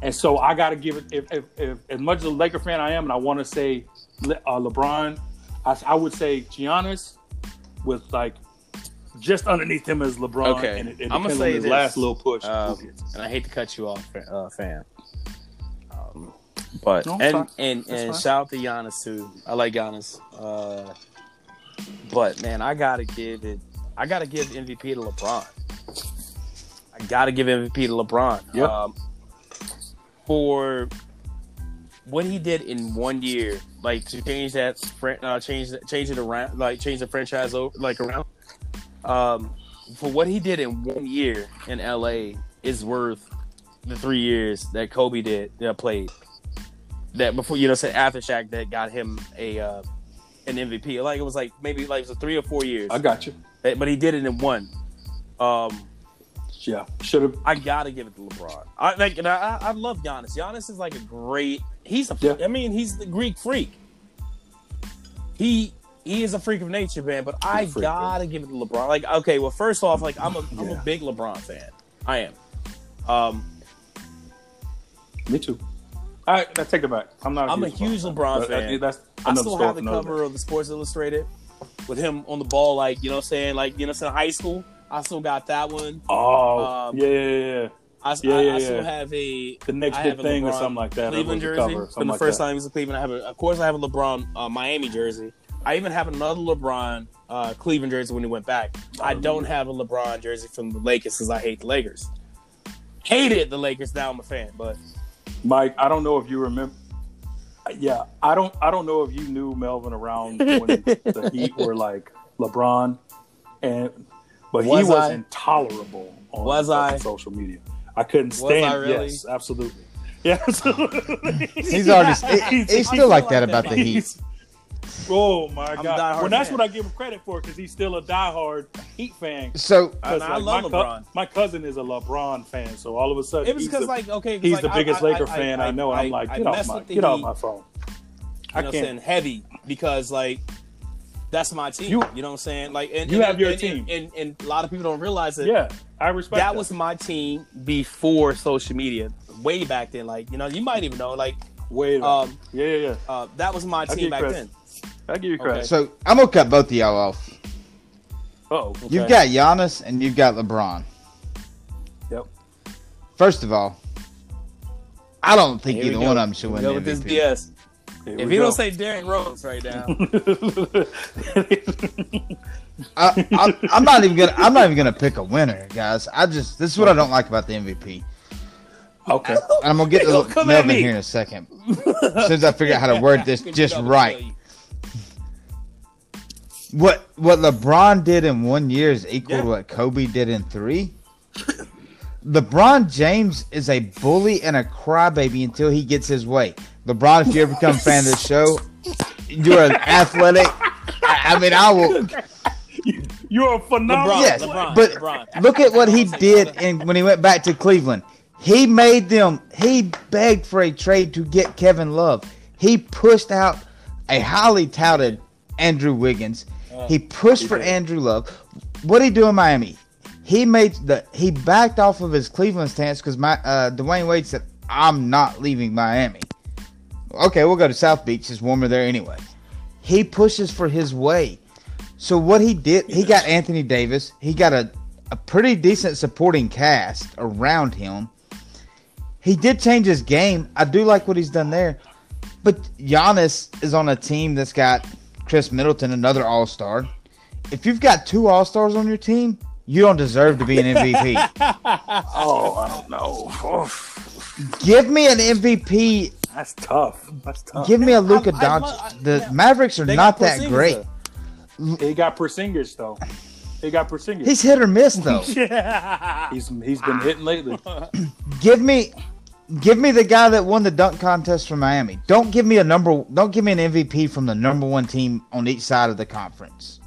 And so I got to give it. If, if, if, as much as a Laker fan I am, and I want to say Le, uh, LeBron, I, I, would say Giannis with like just underneath him is LeBron. Okay, and it, it I'm gonna say his this, last little push. Um, and I hate to cut you off, uh, fam. Um, but no, and and, and shout out to Giannis too. I like Giannis. Uh, but man, I gotta give it. I gotta give MVP to LeBron. I gotta give MVP to LeBron. Yep. Um, for what he did in one year, like to change that, uh, change change it around, like change the franchise over, like around. Um, for what he did in one year in LA is worth the three years that Kobe did that played. That before you know, said after Shaq that got him a uh, an MVP. Like it was like maybe like it was three or four years. I got you. But he did it in one. Um, yeah, should have. I gotta give it to LeBron. I like, and I, I love Giannis. Giannis is like a great. He's a. Yeah. I mean, he's the Greek freak. He he is a freak of nature, man. But I freak, gotta man. give it to LeBron. Like, okay, well, first off, like I'm a am a big LeBron fan. I am. Um, me too. I, I take it back. I'm not. i I'm a huge LeBron, LeBron fan. that's I still have the cover of the Sports Illustrated with him on the ball, like you know, what I'm saying like you know, saying high school. I still got that one. Oh, um, yeah, yeah, yeah. I, yeah, I, I still have a the next big thing or something like that. Cleveland jersey cover, from the like first that. time he was in Cleveland. I have, a, of course, I have a LeBron uh, Miami jersey. I even have another LeBron uh, Cleveland jersey when he went back. I don't have a LeBron jersey from the Lakers because I hate the Lakers. Hated the Lakers. Now I'm a fan, but Mike, I don't know if you remember. Yeah, I don't. I don't know if you knew Melvin around when the [LAUGHS] Heat were like LeBron, and but was he was I? intolerable on was I? social media. I couldn't stand. I really? Yes, absolutely. [LAUGHS] Yeah, absolutely. he's already. [LAUGHS] He, he's, still like that about the Heat. Oh my I'm god! Well, that's fan. what I give him credit for because he's still a diehard Heat fan. So I, like, I love my LeBron. Co- my cousin is a LeBron fan, so all of a sudden it was because like okay, he's like, the biggest I, Laker I, fan I, know. I'm like, get off my get off my phone. You know what I can't. Saying heavy because like that's my team. You, you know what I'm saying? Like, and, you and, have your and, team, and, and, a lot of people don't realize that. Yeah, I respect that. That was my team before social media, way back then. Like, you know, you might even know, like, way. Um, yeah, yeah, yeah. Uh, that was my team back credit. then. I give you credit. Okay. So I'm gonna cut both of y'all off. Oh, okay. you've got Giannis and you've got LeBron. Yep. First of all, I don't think Here either one of them should win. Go with this BS. Here if you don't say Derrick Rose right now, [LAUGHS] I, am not even gonna. I'm not even gonna pick a winner, guys. I just this is what I don't like about the MVP. Okay, I'm gonna get to Melvin here in a second. As soon as I figure out how to word this [LAUGHS] just right. What what LeBron did in one year is equal yeah. to what Kobe did in three. LeBron James is a bully and a crybaby until he gets his way. LeBron, if you ever become a fan of the show, you're an athletic. I, I mean, I will. You're a phenomenal. LeBron, yes, LeBron, but LeBron. look at what he did in, when he went back to Cleveland. He made them. He begged for a trade to get Kevin Love. He pushed out a highly touted Andrew Wiggins. Uh, he pushed he for Andrew Love. What did he do in Miami? He made the he backed off of his Cleveland stance because my uh, Dwyane Wade said, "I'm not leaving Miami." Okay, we'll go to South Beach. It's warmer there anyway. He pushes for his way. So what he did, he got Anthony Davis. He got a, a pretty decent supporting cast around him. He did change his game. I do like what he's done there. But Giannis is on a team that's got Khris Middleton, another All Star. If you've got two All Stars on your team, you don't deserve to be an MVP. [LAUGHS] oh, I don't know. Give me an MVP that's tough. That's tough. Give me a Luka Doncic. The Mavericks are not that great. They got Porzingis though. He got Porzingis. He's hit or miss though. [LAUGHS] yeah. he's he's been hitting lately. [LAUGHS] give me, give me the guy that won the dunk contest from Miami. Don't give me a number. Don't give me an MVP from the number one team on each side of the conference.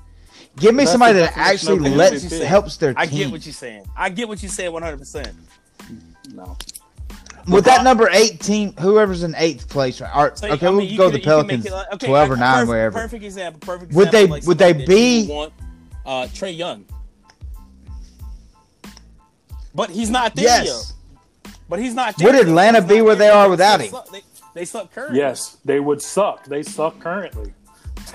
Give me That's somebody that actually lets MVP. helps their team. I get what you're saying. I get what you're saying 100. percent No. With that number eight team, whoever's in eighth place, right? Or, So, okay, I mean, we'll go could- the you could make Pelicans, it like- okay, twelve or nine, perfect, wherever. Perfect example. Perfect. Example, Would they- example, like would they be- Want, uh, Trae Young, but he's not there Yes. Yet. But he's not. Would. Atlanta be where they are without They him? They, they suck currently. Yes, they would suck. They suck currently.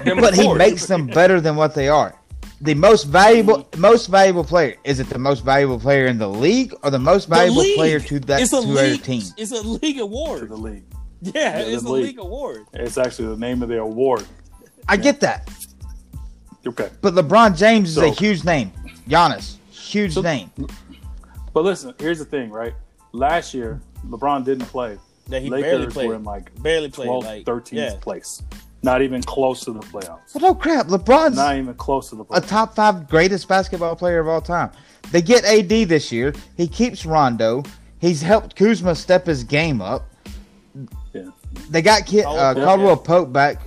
But he makes them better than what they are. The most valuable, most valuable player is it the most valuable player in the league or the most valuable league. player to that to their league. team? It's a league award. to award. the league. Yeah, it's a league. league award. It's actually the name of the award. I get that, Okay. but LeBron James is a huge name. Giannis, huge So- name. But listen, here's the thing, right? Last year, LeBron didn't play. That he barely Lakers played. were in like barely played. 12th, like 13th yeah. place. Not even close to the playoffs. But oh crap, LeBron's Not even close to the playoffs. a top five greatest basketball player of all time. They get AD this year. He keeps Rondo. He's helped Kuzma step his game up. Yeah. They got Kid, uh, yeah. Caldwell Pope back,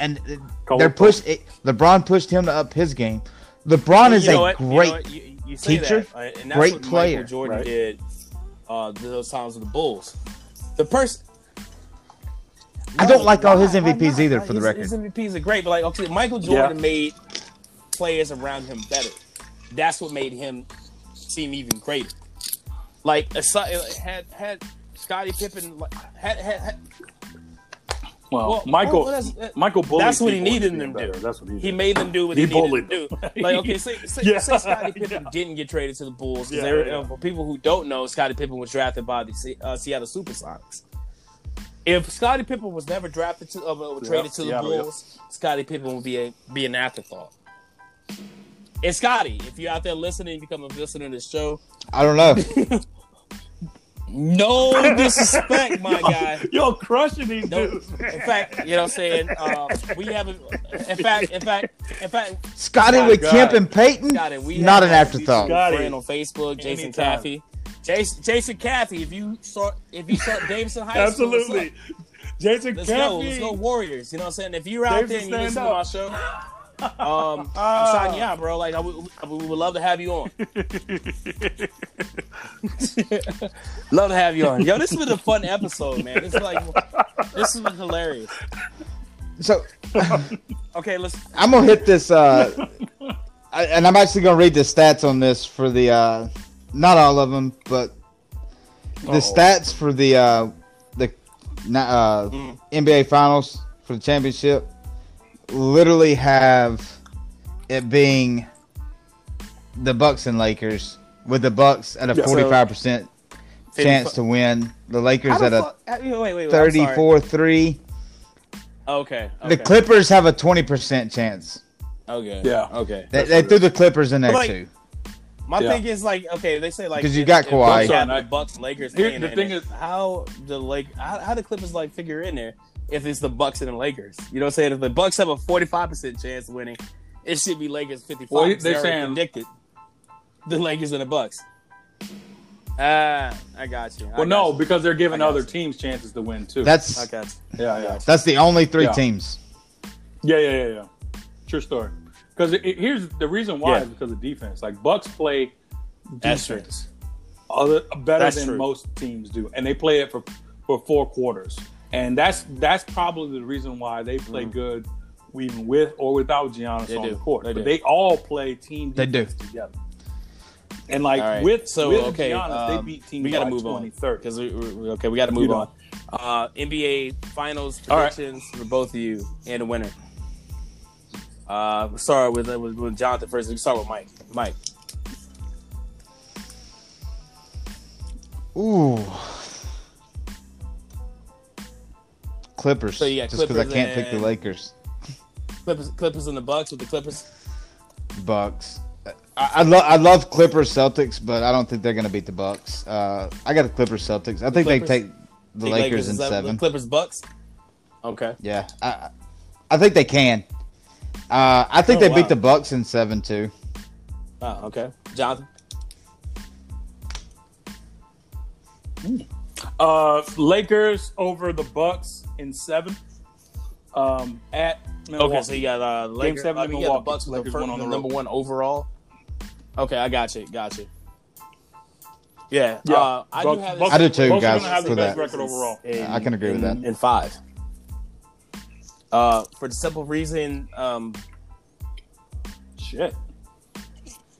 and Caldwell they're Pope. pushed. LeBron pushed him to up his game. LeBron is You know a what? You know great. You, you say teacher, that, uh, and that's great what player. Michael Jordan Right. did uh, those times with the Bulls. The person. I don't like all his Why- why MVPs either, Like, for the his, record. His MVPs are great, but like, okay, Michael Yeah. Jordan made players around him better. That's what made him seem even greater. Like, aside, had had Scottie Pippen had, had, had Well, Well, Michael, well, that's- that- Michael bullied that's what he needed into them to do. That's what he, he made them do what He he, needed bullied to do. [LAUGHS] Like, okay, [LAUGHS] say, say, Yeah. say Scottie Pippen didn't get traded to the Bulls. 'cause Yeah, they yeah. uh, for people who don't know, Scottie Pippen was drafted by the Se- uh, Seattle SuperSonics. If Scottie Pippen was never drafted to, uh, uh, traded to the Seattle, yep. Bulls, Scottie Pippen would be a be an afterthought. And Scottie, if you're out there listening, you become a listener to the show. I don't know. [LAUGHS] No [LAUGHS] disrespect, my guy. Yo, crushing these No, dudes. in fact, you know what I'm saying? Um, we have a, in fact, in fact, in fact, Scottie with God. Kemp and Payton, Scottie, we not an afterthought. Scottie. friend on Facebook, Jason Anytime. Caffey. Jason, Jason Caffey, if you saw if you saw Davidson High School, Absolutely. Jason Let's go, let's go Warriors. You know what I'm saying? If you're out Davidson, there and you stand listen to my show, um, [LAUGHS] I'm signing you out, bro. Like I would, I would, we would love to have you on. [LAUGHS] love to have you on. Yo, this has been a fun episode, man. This is like this has been hilarious. So [LAUGHS] Okay, let's I'm gonna hit this, uh, I, and I'm actually gonna read the stats on this for the, uh, not all of them, but the Uh-oh. stats for the uh, the uh, Mm. NBA Finals for the championship literally have it being the Bucks and Lakers, with the Bucks at a Yeah, so- 45 percent chance to win, the Lakers the at a sorry. 34 three. Okay, okay. The Clippers have a 20 percent chance. Okay. Yeah. Okay. They, they threw the Clippers in there like, too. My Yeah. thing is like, okay, they say like because you got if Kawhi. Bucks have Sorry, Bucks, Lakers. Here- the thing it, is- how the like how, how the Clippers like figure in there if it's the Bucks and the Lakers? You know what I'm saying? If the Bucks have a 45 percent chance of winning, it should be Lakers 55. Well, Well, they're they saying- predicted the Lakers and the Bucks. Ah, I got you. I Well, got no, you. because they're giving other you. teams chances to win too. That's I got you. yeah, yeah, that's the only three Yeah. teams. yeah, yeah, yeah, yeah. True story. Because it, it- here's the reason why Yeah. is because of defense. Like Bucks play defense other better That's than true. most teams do, and they play it for for four quarters. And that's that's probably the reason why they play Mhm. good, even with or without Giannis They on do. the court. They but do. they all play team They do. together. And like All right. with So, with okay, Giannis, they um, beat teams we gotta by move 20, on. 30. because we, we, okay, we got to move on. Uh, NBA Finals All right. predictions for both of you and the winner. Uh, we'll start with, with with Jonathan first. We can start with Mike. Mike. Ooh. Clippers. So you got just because I can't pick the Lakers. Clippers, Clippers and the Bucks with the Clippers. Bucks. I, I love I love Clippers Celtics, but I don't think they're gonna beat the Bucks. Uh, I got the Clippers Celtics. I think Clippers? they take the Think Lakers in is seven. Clippers Bucks. Okay. Yeah, I I think they can. Uh, I think Oh, they wow. beat the Bucks in seven too. Oh, okay, Jonathan. Uh, Lakers over the Bucks in seven. Um, at Milwaukee. Okay, so you got uh, Lakers. seven I in mean, you got the Milwaukee. Bucks with the, first, won on the the number one overall. Okay, I got you. Got you. Yeah, Yeah, uh, I do have. Bucks- I do too, Bucks guys, gonna have the for best that. record overall. in- I can agree with that. In five. Uh, for the simple reason, um, Shit.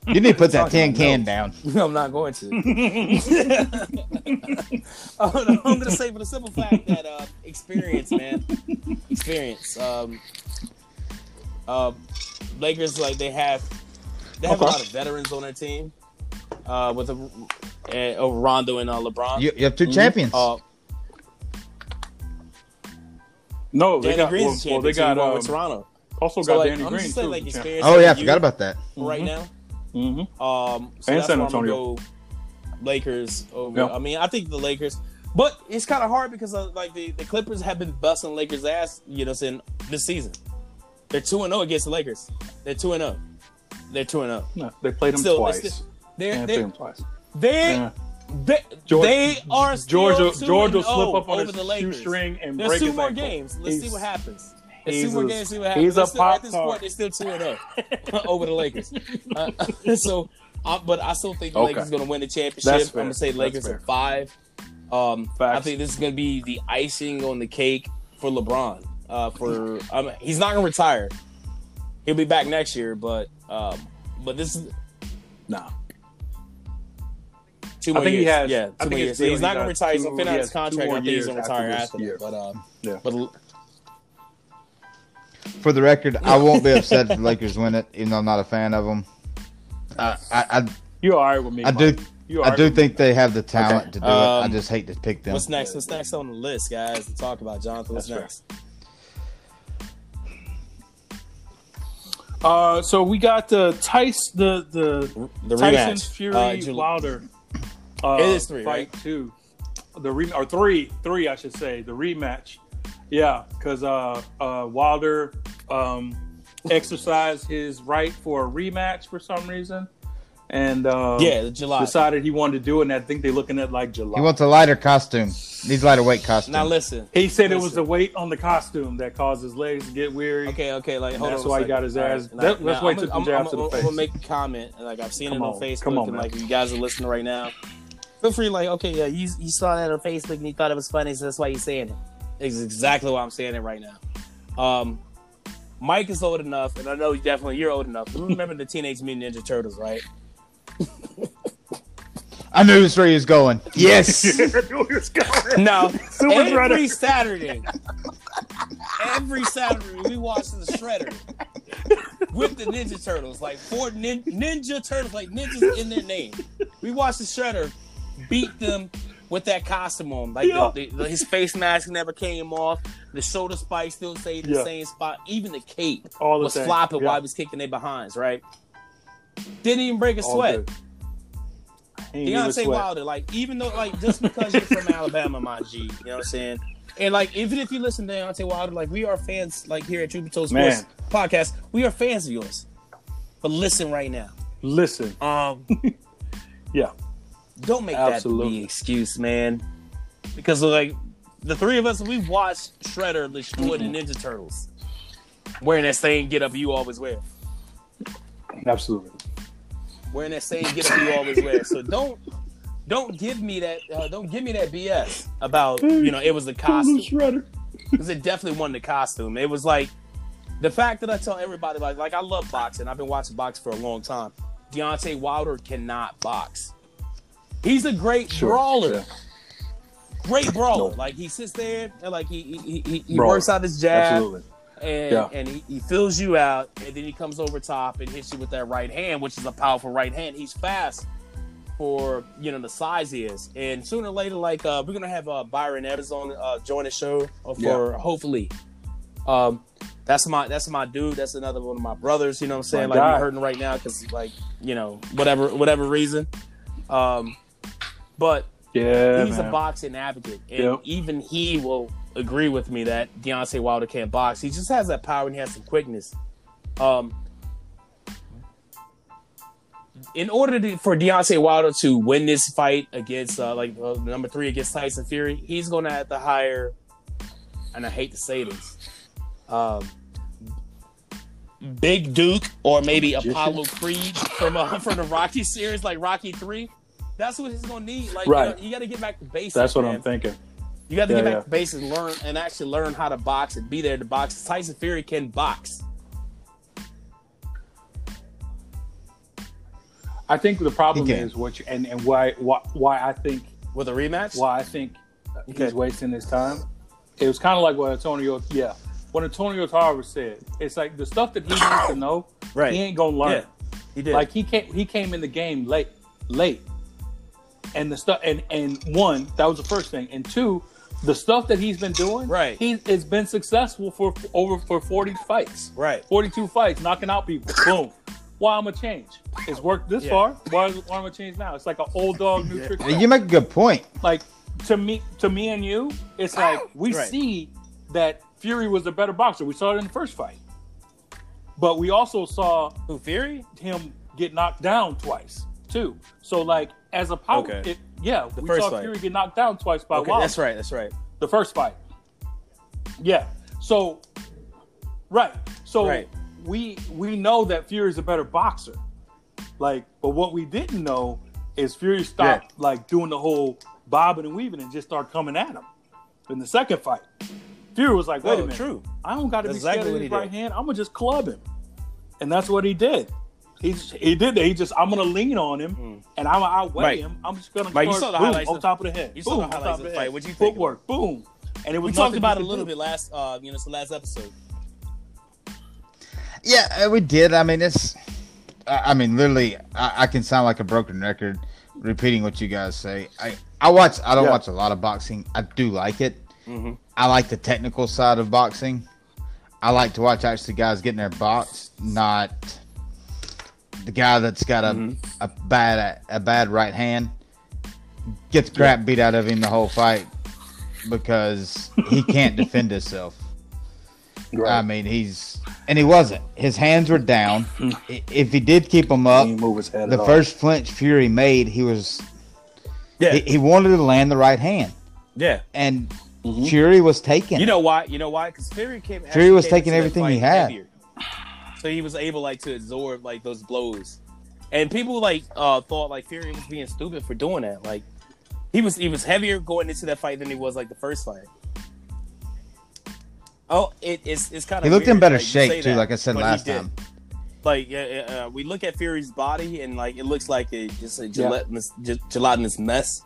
You need to put that tin about can down. [LAUGHS] I'm not going to. [LAUGHS] [LAUGHS] I'm going to say for the simple fact that uh, experience, man, experience. Um, uh, Lakers like they have they have Okay. a lot of veterans on their team. Uh, with a, uh, over Rondo and uh, LeBron. You, you have 2 Mhm. champions. Uh, No, they Danny got. Green's Well, champion. well, they got. um, Um, with Toronto. also So got like, Danny I'm Green just saying, too. like experience. oh yeah, I forgot about that. right now. Mhm. Um, so And that's San Antonio. go Lakers over. Yeah. I mean, I think the Lakers, but it's kind of hard because uh, like the, the Clippers have been busting Lakers' ass. You know, saying this season they're two and zero against the Lakers. They're two and zero. They're two and zero. No, they played him Still, twice. still- They're Yeah, they they played him twice. they Yeah. they, George- they are still George, George will slip oh up on over his the Lakers. shoestring and There's break two more games. Let's see what happens. He's two more a- games. See what happens. he's a still, at this point, they're still two and zero [LAUGHS] over the Lakers. Uh, [LAUGHS] so, uh, but I still think the Okay. Lakers going to win the championship. I'm going to say Lakers at five. Um, I think this is going to be the icing on the cake for LeBron. Uh, for um, he's not going to retire. He'll be back next year, but um, but this is Nah. two I more think he years. has- yeah, I two think more years. So he's not going to retire. He's going to he finish has his contract. I think he's going to retire after. year. But um, Yeah. but For the record, I won't be upset if the Lakers win it, even though I'm not a fan of them. I, I, You all right with me? I, I do, You all I do with me? think they have the talent to do it. I Um, just hate to pick them. What's next? What's next on the list, guys? To talk about, Jonathan. What's That's next? Uh, so we got the Tice the the The Tyson rematch. Fury Uh, Jul- Wilder. Uh, It is three, fight right? two. The re or three three I should say the rematch. Yeah, because uh, uh, Wilder um, [LAUGHS] exercised his right for a rematch for some reason, and uh, yeah, the July. decided he wanted to do it. And I think they're looking at like July. He wants a lighter costume. Needs lighter weight costume. Now listen. He said it was the weight on the costume that caused his legs to get weary. Okay, okay, like hold that's on. a why he got his ass- and that- I- that's now, why he I'm the jab I'm, to the I'm, face. I'm gonna make a comment. Like I've seen Come it on, on, Facebook, come on, and like if you guys are listening right now, feel free. Like, okay, yeah, you, you saw that on Facebook and you thought it was funny, so that's why you're saying it. It's exactly why I'm saying it right now. Um, Mike is old enough, and I know definitely you're old enough. Remember the Teenage Mutant Ninja Turtles, right? I knew this where he was going. Yes. [LAUGHS] [LAUGHS] No, [LAUGHS] Super every Shredder. Saturday, every Saturday we watch the Shredder with the Ninja Turtles, like four nin- Ninja Turtles, like ninjas in their name. We watch the Shredder beat them with that costume on, like Yeah. the, the, his face mask never came off, the shoulder spike still stayed in the same spot, even the cape All the was flopping yeah. while he was kicking their behinds, right? Didn't even break a All sweat. good. He ain't even Deontay sweat. Wilder, like even though like just because you're from [LAUGHS] Alabama, my G, you know what I'm saying? And like even if you listen to Deontay Wilder, like we are fans like here at Told Sports Man. Podcast, we are fans of yours. But listen right now. Listen, Um [LAUGHS] yeah, don't make that the excuse, man. Because like the three of us, we've watched Shredder destroy the Ninja Turtles. Wearing that same get up you always wear. absolutely. wearing that same get up you always wear. So don't don't give me that uh, don't give me that BS about you know it was the costume Shredder. because it definitely wasn't the costume. It was like the fact that I tell everybody like like I love boxing. I've been watching boxing for a long time. Deontay Wilder cannot box. He's a great Sure, brawler. yeah. Great brawler. No. Like he sits there and like he he, he, he works out his jab Absolutely. and Yeah. and he, he fills you out, and then he comes over top and hits you with that right hand, which is a powerful right hand. He's fast for you know the size he is, and sooner or later, like uh, we're gonna have uh, Byron Evans on uh, join the show uh, for hopefully. Um, that's my that's my dude. That's another one of my brothers. You know what I'm saying? My like guy. we're hurting right now because like you know whatever whatever reason. Um, but Yeah, he's man. a boxing advocate, and Yep. even he will agree with me that Deontay Wilder can't box. He just has that power and he has some quickness. Um, in order to, for Deontay Wilder to win this fight against uh, like uh, number three against Tyson Fury, he's going to have to hire, and I hate to say this, um, Big Duke or maybe Apollo Creed from uh, [LAUGHS] from the Rocky series, like Rocky Three. That's what he's going to need. Like, right. you, know, you got to get back to basics. That's what man. I'm thinking. You got to yeah, get back yeah. to basics, learn and actually learn how to box and be there to box. Tyson Fury can box. I think the problem is what you and, and why, why why I think with a rematch. Why I think okay. he's wasting his time. It was kind of like what Antonio, yeah, what Antonio Tarver said. It's like the stuff that he needs to know. Right. He ain't gonna learn. Yeah, he did. Like he came he came in the game late, late, and the stuff and and one that was the first thing, and two, the stuff that he's been doing. Right. He has been successful for over for forty fights. Right. Forty two fights, knocking out people. [LAUGHS] Boom why I'm gonna change? It's worked this yeah. far. Why, why I'm I change now? It's like an old dog new trick. You make a good point. Like to me, to me and you, it's like we right. see that Fury was a better boxer. We saw it in the first fight, but we also saw who Fury him get knocked down twice too. So like as a power, okay. it, yeah, the we saw fight. Fury get knocked down twice by okay, Wilder. That's right. That's right. The first fight. Yeah. So right. So right we we know that Fury is a better boxer. Like, but what we didn't know is Fury stopped yeah. like doing the whole bobbing and weaving and just start coming at him. In the second fight, Fury was like, "Wait oh, a minute, true. I don't got to be exactly scared of his right did. hand. I'm gonna just club him," and that's what he did. He he did that. He just I'm gonna lean on him mm. and I'm gonna outweigh right. him. I'm just gonna right. you saw the boom, highlights on top of the head. You saw boom, the highlights of the fight. What you think? Footwork, boom. And it was we talked about it a little do. bit last, uh, you know, it's the last episode. Yeah, uh, we did. I mean, it's. I mean, literally, I, I, can sound like a broken record repeating what you guys say. I I watch. I don't yeah. watch a lot of boxing. I do like it. Mm-hmm. I like the technical side of boxing. I like to watch actually guys getting their box, not the guy that's got a mm-hmm. a bad a bad right hand gets crap beat out of him the whole fight because he can't [LAUGHS] defend himself. Right. I mean, he's and he wasn't. His hands were down. [LAUGHS] if he did keep them up, the first all. flinch Fury made, he was. Yeah. He, he, wanted to land the right hand. Yeah. And mm-hmm. Fury was taking. You know why? You know why? Because Fury came. Fury was taking everything he had. Heavier. So he was able like to absorb like those blows, and people like uh thought like Fury was being stupid for doing that. Like he was he was heavier going into that fight than he was like the first fight. Oh, it, it's it's kind of. He looked weird. in better like, shape too, that, like I said last time. Like uh, we look at Fury's body and like it looks like a, just a gelatinous, yeah. gelatinous mess,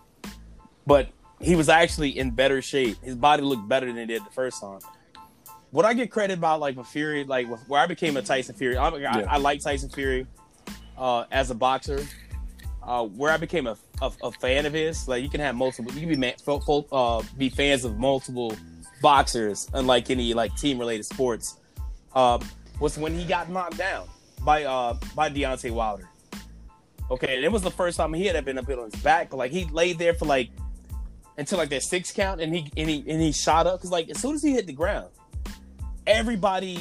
but he was actually in better shape. His body looked better than it did the first time. What I get credit about like with Fury, like where I became a Tyson Fury, I, yeah. I, I like Tyson Fury uh, as a boxer. Uh, where I became a, a, a, fan of his, like you can have multiple, you can be uh, be fans of multiple boxers, unlike any like team related sports, um, was when he got knocked down by uh by Deontay Wilder. Okay, and it was the first time he had been up on his back. Like he laid there for like until like that six count, and he and he and he shot up because like as soon as he hit the ground, everybody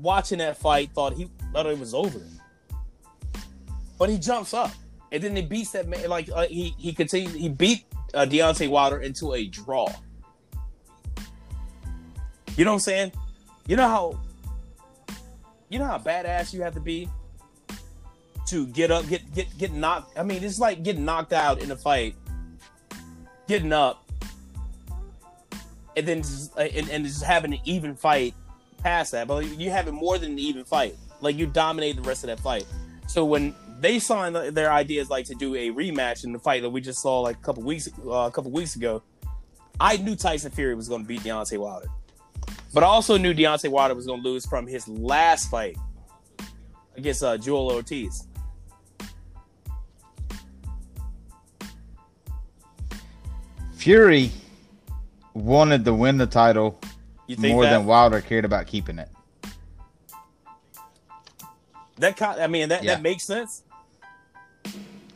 watching that fight thought he thought it was over. But he jumps up, and then he beats that man. Like uh, he he continued. He beat uh, Deontay Wilder into a draw. You know what I'm saying? You know how you know how badass you have to be to get up, get get get knocked. I mean, it's like getting knocked out in a fight, getting up, and then just, and, and just having an even fight past that. But you have it more than an even fight. Like you dominate the rest of that fight. So when they signed their ideas like to do a rematch in the fight that we just saw like a couple weeks uh, a couple weeks ago, I knew Tyson Fury was going to beat Deontay Wilder. But I also knew Deontay Wilder was going to lose from his last fight against uh, Joel Ortiz. Fury wanted to win the title more that? than Wilder cared about keeping it. That I mean that, yeah. that makes sense.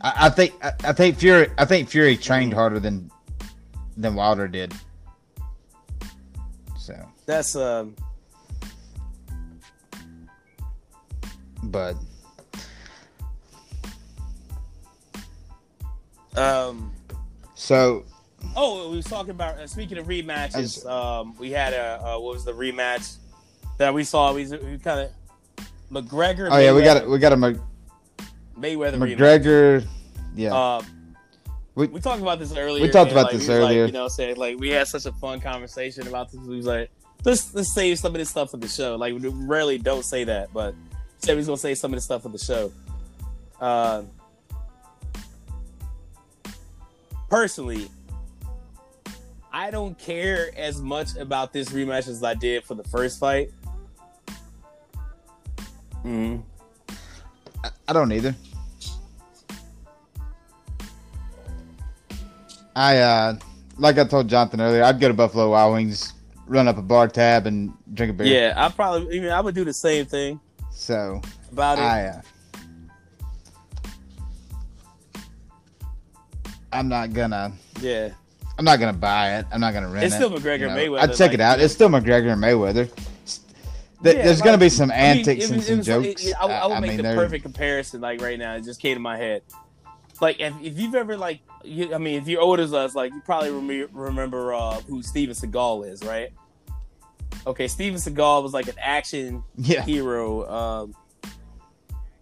I, I think I, I, think Fury I think Fury trained harder than than Wilder did. So that's um. But Um. So. Oh, we was talking about uh, speaking of rematches. Um, we had a uh, what was the rematch that we saw? We, we kind of McGregor. Oh Mayweather, yeah, we got it. We got a Mc, Mayweather. McGregor. Rematch. Yeah. Uh, we, we talked about this earlier. We talked about like, this earlier. Like, you know, saying like we had such a fun conversation about this. We was like, let's let's save some of this stuff for the show. Like we rarely don't say that, but said he's gonna say some of the stuff for the show. Uh, personally, I don't care as much about this rematch as I did for the first fight. Mm-hmm. I, I don't either. I uh like I told Jonathan earlier, I'd go to Buffalo Wild Wings, run up a bar tab, and drink a beer. Yeah, I probably. I mean, I would do the same thing. So about it. I, uh, I'm not gonna. Yeah. I'm not gonna buy it. I'm not gonna rent it's it. It's still McGregor you know? Mayweather. I'd check like, it out. It's still McGregor and Mayweather. Yeah, There's like, gonna be some antics I mean, and some jokes. It, I, I, would I make mean, the they're... perfect comparison. Like right now, it just came to my head. Like if, if you've ever like, you, I mean, if you're old as us, like you probably rem- remember uh, who Steven Seagal is, right? Okay, Steven Seagal was like an action yeah. hero um,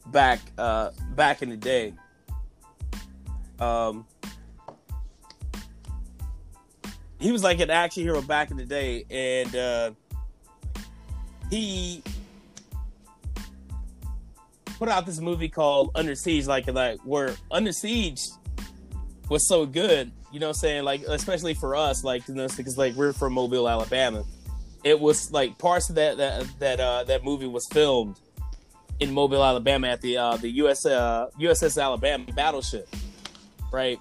back uh, back in the day. Um, he was like an action hero back in the day, and uh, he put out this movie called Under Siege, like like where Under Siege was so good, you know, what I'm saying like especially for us, like you know, because like we're from Mobile, Alabama. It was like parts of that that that uh, that movie was filmed in Mobile, Alabama, at the uh, the US uh, USS Alabama battleship, right?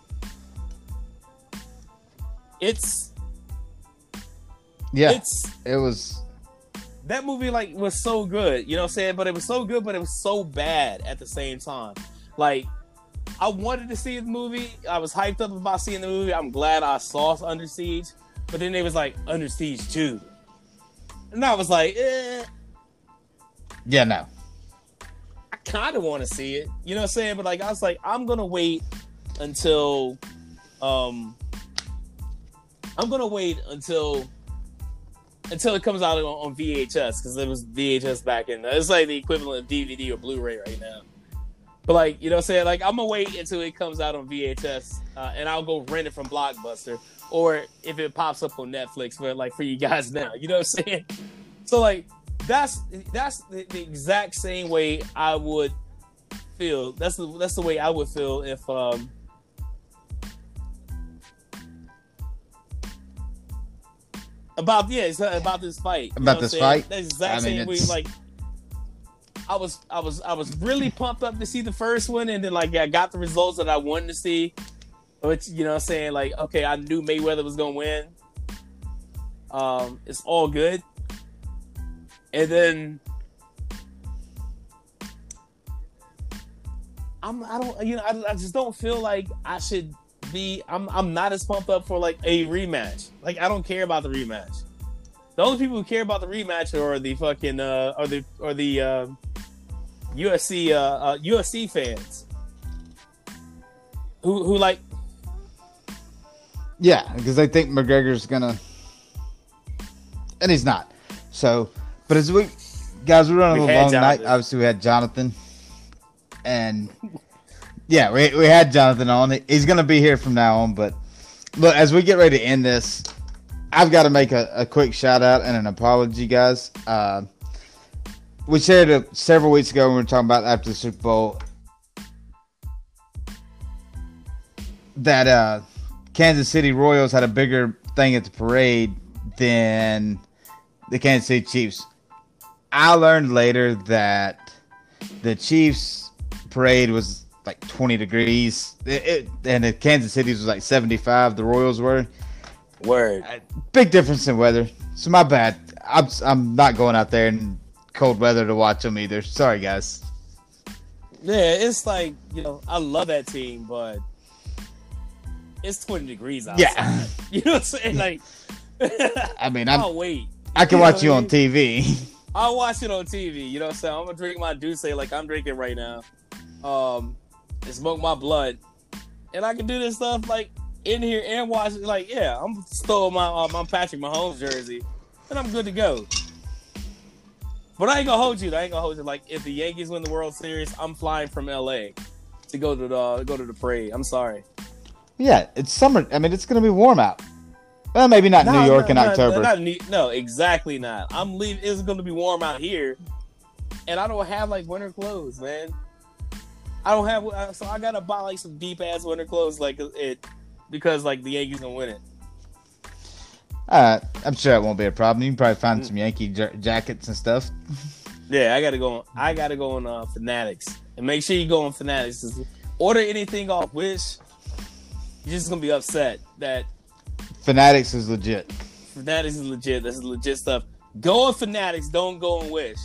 It's yeah, it's it was that movie like was so good, you know what I'm saying? But it was so good, but it was so bad at the same time. Like I wanted to see the movie. I was hyped up about seeing the movie. I'm glad I saw Under Siege. But then it was like Under Siege 2. And I was like, eh. Yeah, no I kind of want to see it. You know what I'm saying? But like I was like, I'm gonna wait until um I'm gonna wait until until it comes out on, on VHS because it was VHS back in. It's like the equivalent of DVD or Blu-ray right now. But like you know, what I'm saying like I'm gonna wait until it comes out on VHS, uh, and I'll go rent it from Blockbuster, or if it pops up on Netflix for like for you guys [LAUGHS] now. You know what I'm saying? So like that's that's the, the, exact same way I would feel. That's the that's the way I would feel if um about yeah about this fight about this fight. That's exact I way. Like I was I was I was really pumped up to see the first one, and then like I got the results that I wanted to see. Which you know, I'm saying like okay, I knew Mayweather was gonna win. Um, it's all good and then I'm I don't you know I, I just don't feel like I should be I'm I'm not as pumped up for like a rematch. Like I don't care about the rematch. The only people who care about the rematch are the fucking uh or the or the uh, UFC uh, uh UFC fans. Who who like Yeah, because they think McGregor's gonna and he's not. So but as we guys, we're running we a long night. Obviously, we had Jonathan, and yeah, we we had Jonathan on. He's gonna be here from now on. But look, as we get ready to end this, I've got to make a, a quick shout out and an apology, guys. Uh, we shared it several weeks ago when we were talking about after the Super Bowl that uh, Kansas City Royals had a bigger thing at the parade than the Kansas City Chiefs. I learned later that the Chiefs parade was like 20 degrees, it, it, and the Kansas City's was like 75. The Royals were. Word. Uh, big difference in weather. So my bad. I'm I'm not going out there in cold weather to watch them either. Sorry, guys. Yeah, it's like you know I love that team, but it's 20 degrees outside. Yeah. [LAUGHS] You know what I'm saying? Like, [LAUGHS] I mean, I'm, [LAUGHS] I'll wait. I can watch you on TV. I'll watch it on TV. You know what I'm saying? I'm gonna drink my D'ussé like I'm drinking right now. Um, and smoke my blood. and I can do this stuff like in here and watch it. Like, yeah, I'm still my um, I'm Patrick Mahomes jersey, and I'm good to go. But I ain't gonna hold you. I ain't gonna hold you. Like, if the Yankees win the World Series, I'm flying from LA to go to the go to the parade. I'm sorry. Yeah, it's summer. I mean, it's gonna be warm out. Well, maybe not no, New York no, in no, October. No, exactly not. I'm leaving. It's gonna be warm out here, and I don't have like winter clothes, man. I don't have, uh, so I gotta buy like some deep ass winter clothes, like it, because like the Yankees gonna win it. Uh, I'm sure it won't be a problem. You can probably find mm. some Yankee jackets and stuff. Yeah, I gotta go. On, I gotta go on uh, Fanatics and make sure you go on Fanatics. Order anything off Wish. You're just gonna be upset that Fanatics is legit. Fanatics is legit. This is legit stuff. Go on Fanatics. Don't go on Wish.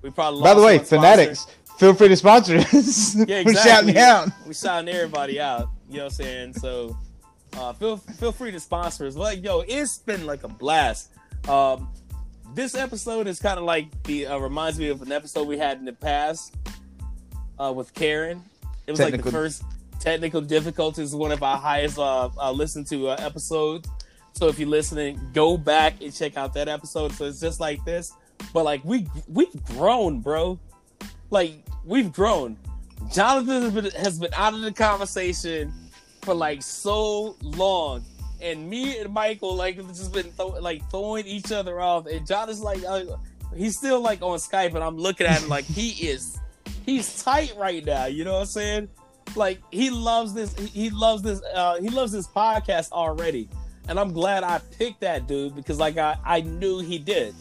We probably. By the way, Fanatics, feel free to sponsor us. [LAUGHS] Yeah, exactly. We're shouting out. We're shouting everybody out. You know what I'm saying? So uh, feel feel free to sponsor us. Like, yo, it's been like a blast. Um, this episode is kind of like the uh, reminds me of an episode we had in the past uh, with Karen. It was technical. like the first technical difficulties, one of our highest uh, uh listened to uh, episodes. So if you're listening, go back and check out that episode. So it's just like this, but like we we've grown, bro. Like we've grown. Jonathan has been, has been out of the conversation for like so long, and me and Michael like just been th- like throwing each other off. And John is like, uh, he's still like on Skype, and I'm looking at him like he is, he's tight right now. You know what I'm saying? Like he loves this. He loves this. Uh, he loves this podcast already, and I'm glad I picked that dude because like I I knew he did.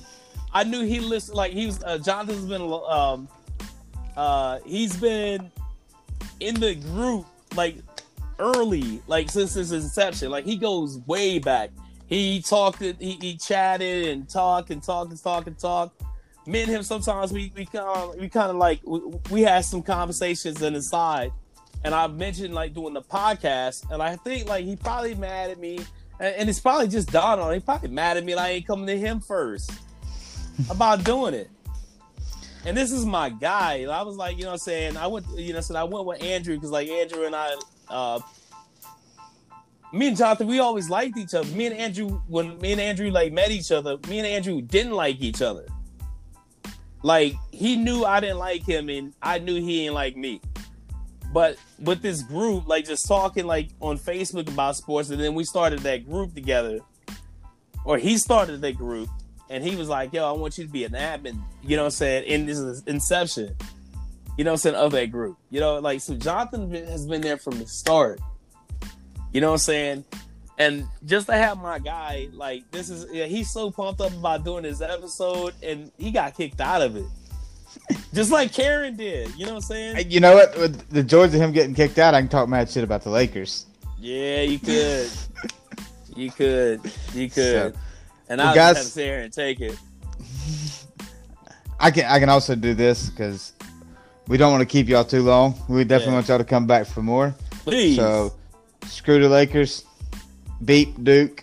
I knew he listened. Like he was. Uh, Jonathan's been. Um, uh, he's been in the group like early, like since his inception. Like he goes way back. He talked, he, he chatted and talked and talked and talked and talked. Me and him sometimes we we kind of we kind of like we, we had some conversations in the side, and I mentioned like doing the podcast, and I think like he probably mad at me, and, and it's probably just on. He probably mad at me like I ain't coming to him first about doing it. And this is my guy. I was like, you know, I'm saying I went, you know, said I went with Andrew because like Andrew and I uh, me and Jonathan, we always liked each other. Me and Andrew, when me and Andrew like met each other, me and Andrew didn't like each other. Like he knew I didn't like him, and I knew he didn't like me. But with this group, like just talking like on Facebook about sports, and then we started that group together, or he started that group, and he was like, "Yo, I want you to be an admin." You know what I'm saying? In this inception, you know what I'm saying, of that group. You know, like so Jonathan has been there from the start. You know what I'm saying? And just to have my guy, like this is yeah, he's so pumped up about doing this episode and he got kicked out of it. [LAUGHS] just like Karen did. You know what I'm saying? You know what? With the joys of him getting kicked out, I can talk mad shit about the Lakers. Yeah, you could. you could. You [LAUGHS] could. So, and I guys, just have to sit here and take it. [LAUGHS] I can I can also do this because we don't want to keep y'all too long. We definitely yeah. want y'all to come back for more. Please. So, screw the Lakers. Beep Duke.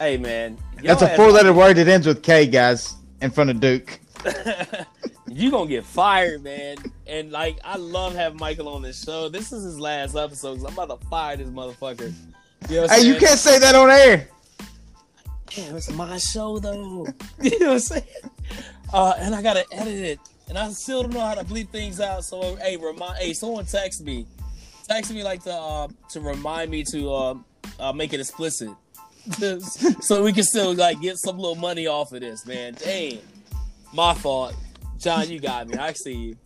Hey man, that's a four-letter word that ends with K, guys, in front of Duke. [LAUGHS] you gonna get fired, man. And like, I love having Michael on this show. This is his last episode. I'm about to fire this motherfucker. You know hey, you can't say that on air. Damn, it's my show though. [LAUGHS] you know what I'm saying? Uh, and I gotta edit it and I still don't know how to bleep things out. So hey, remind hey, someone text me, text me like to uh, to remind me to uh, uh, make it explicit, [LAUGHS] so we can still like get some little money off of this, man. Dang, my fault, John. You got me. I see you.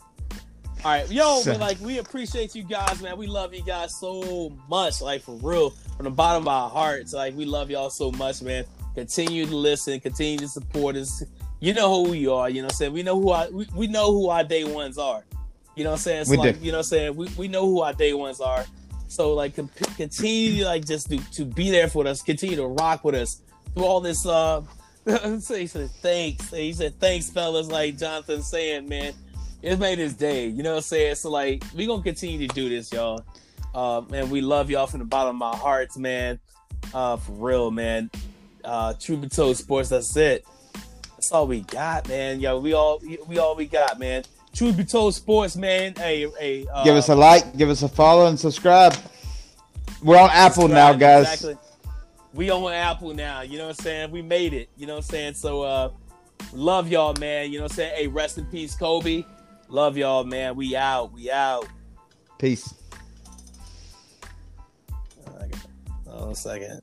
All right, yo, so, like we appreciate you guys, man. We love you guys so much, like for real, from the bottom of our hearts. Like we love y'all so much, man. Continue to listen, continue to support us, you know who we are. You know what I'm saying? We know who our we, we know who our day ones are. You know what I'm saying? So we like, do. you know what I'm saying? We, we know who our day ones are. So like continue like just to, to be there for us, continue to rock with us through all this uh [LAUGHS] so he said thanks. He said thanks fellas like Jonathan saying, man. It made his day. You know what I'm saying? So like we gonna continue to do this, y'all. Uh, and we love y'all from the bottom of our hearts, man. Uh, for real, man. Uh, Truth Be Told Sports, that's it. That's all we got, man. Yo, we all we all we got, man. Truth Be Told Sports, man. Hey, hey. uh, give us a like, give us a follow, and subscribe. We're on Apple now, guys. Exactly. We on Apple now. You know what I'm saying? We made it. You know what I'm saying? So uh love y'all, man. You know what I'm saying? Hey, rest in peace, Kobe. Love y'all, man. We out. We out. Peace. Oh, a second.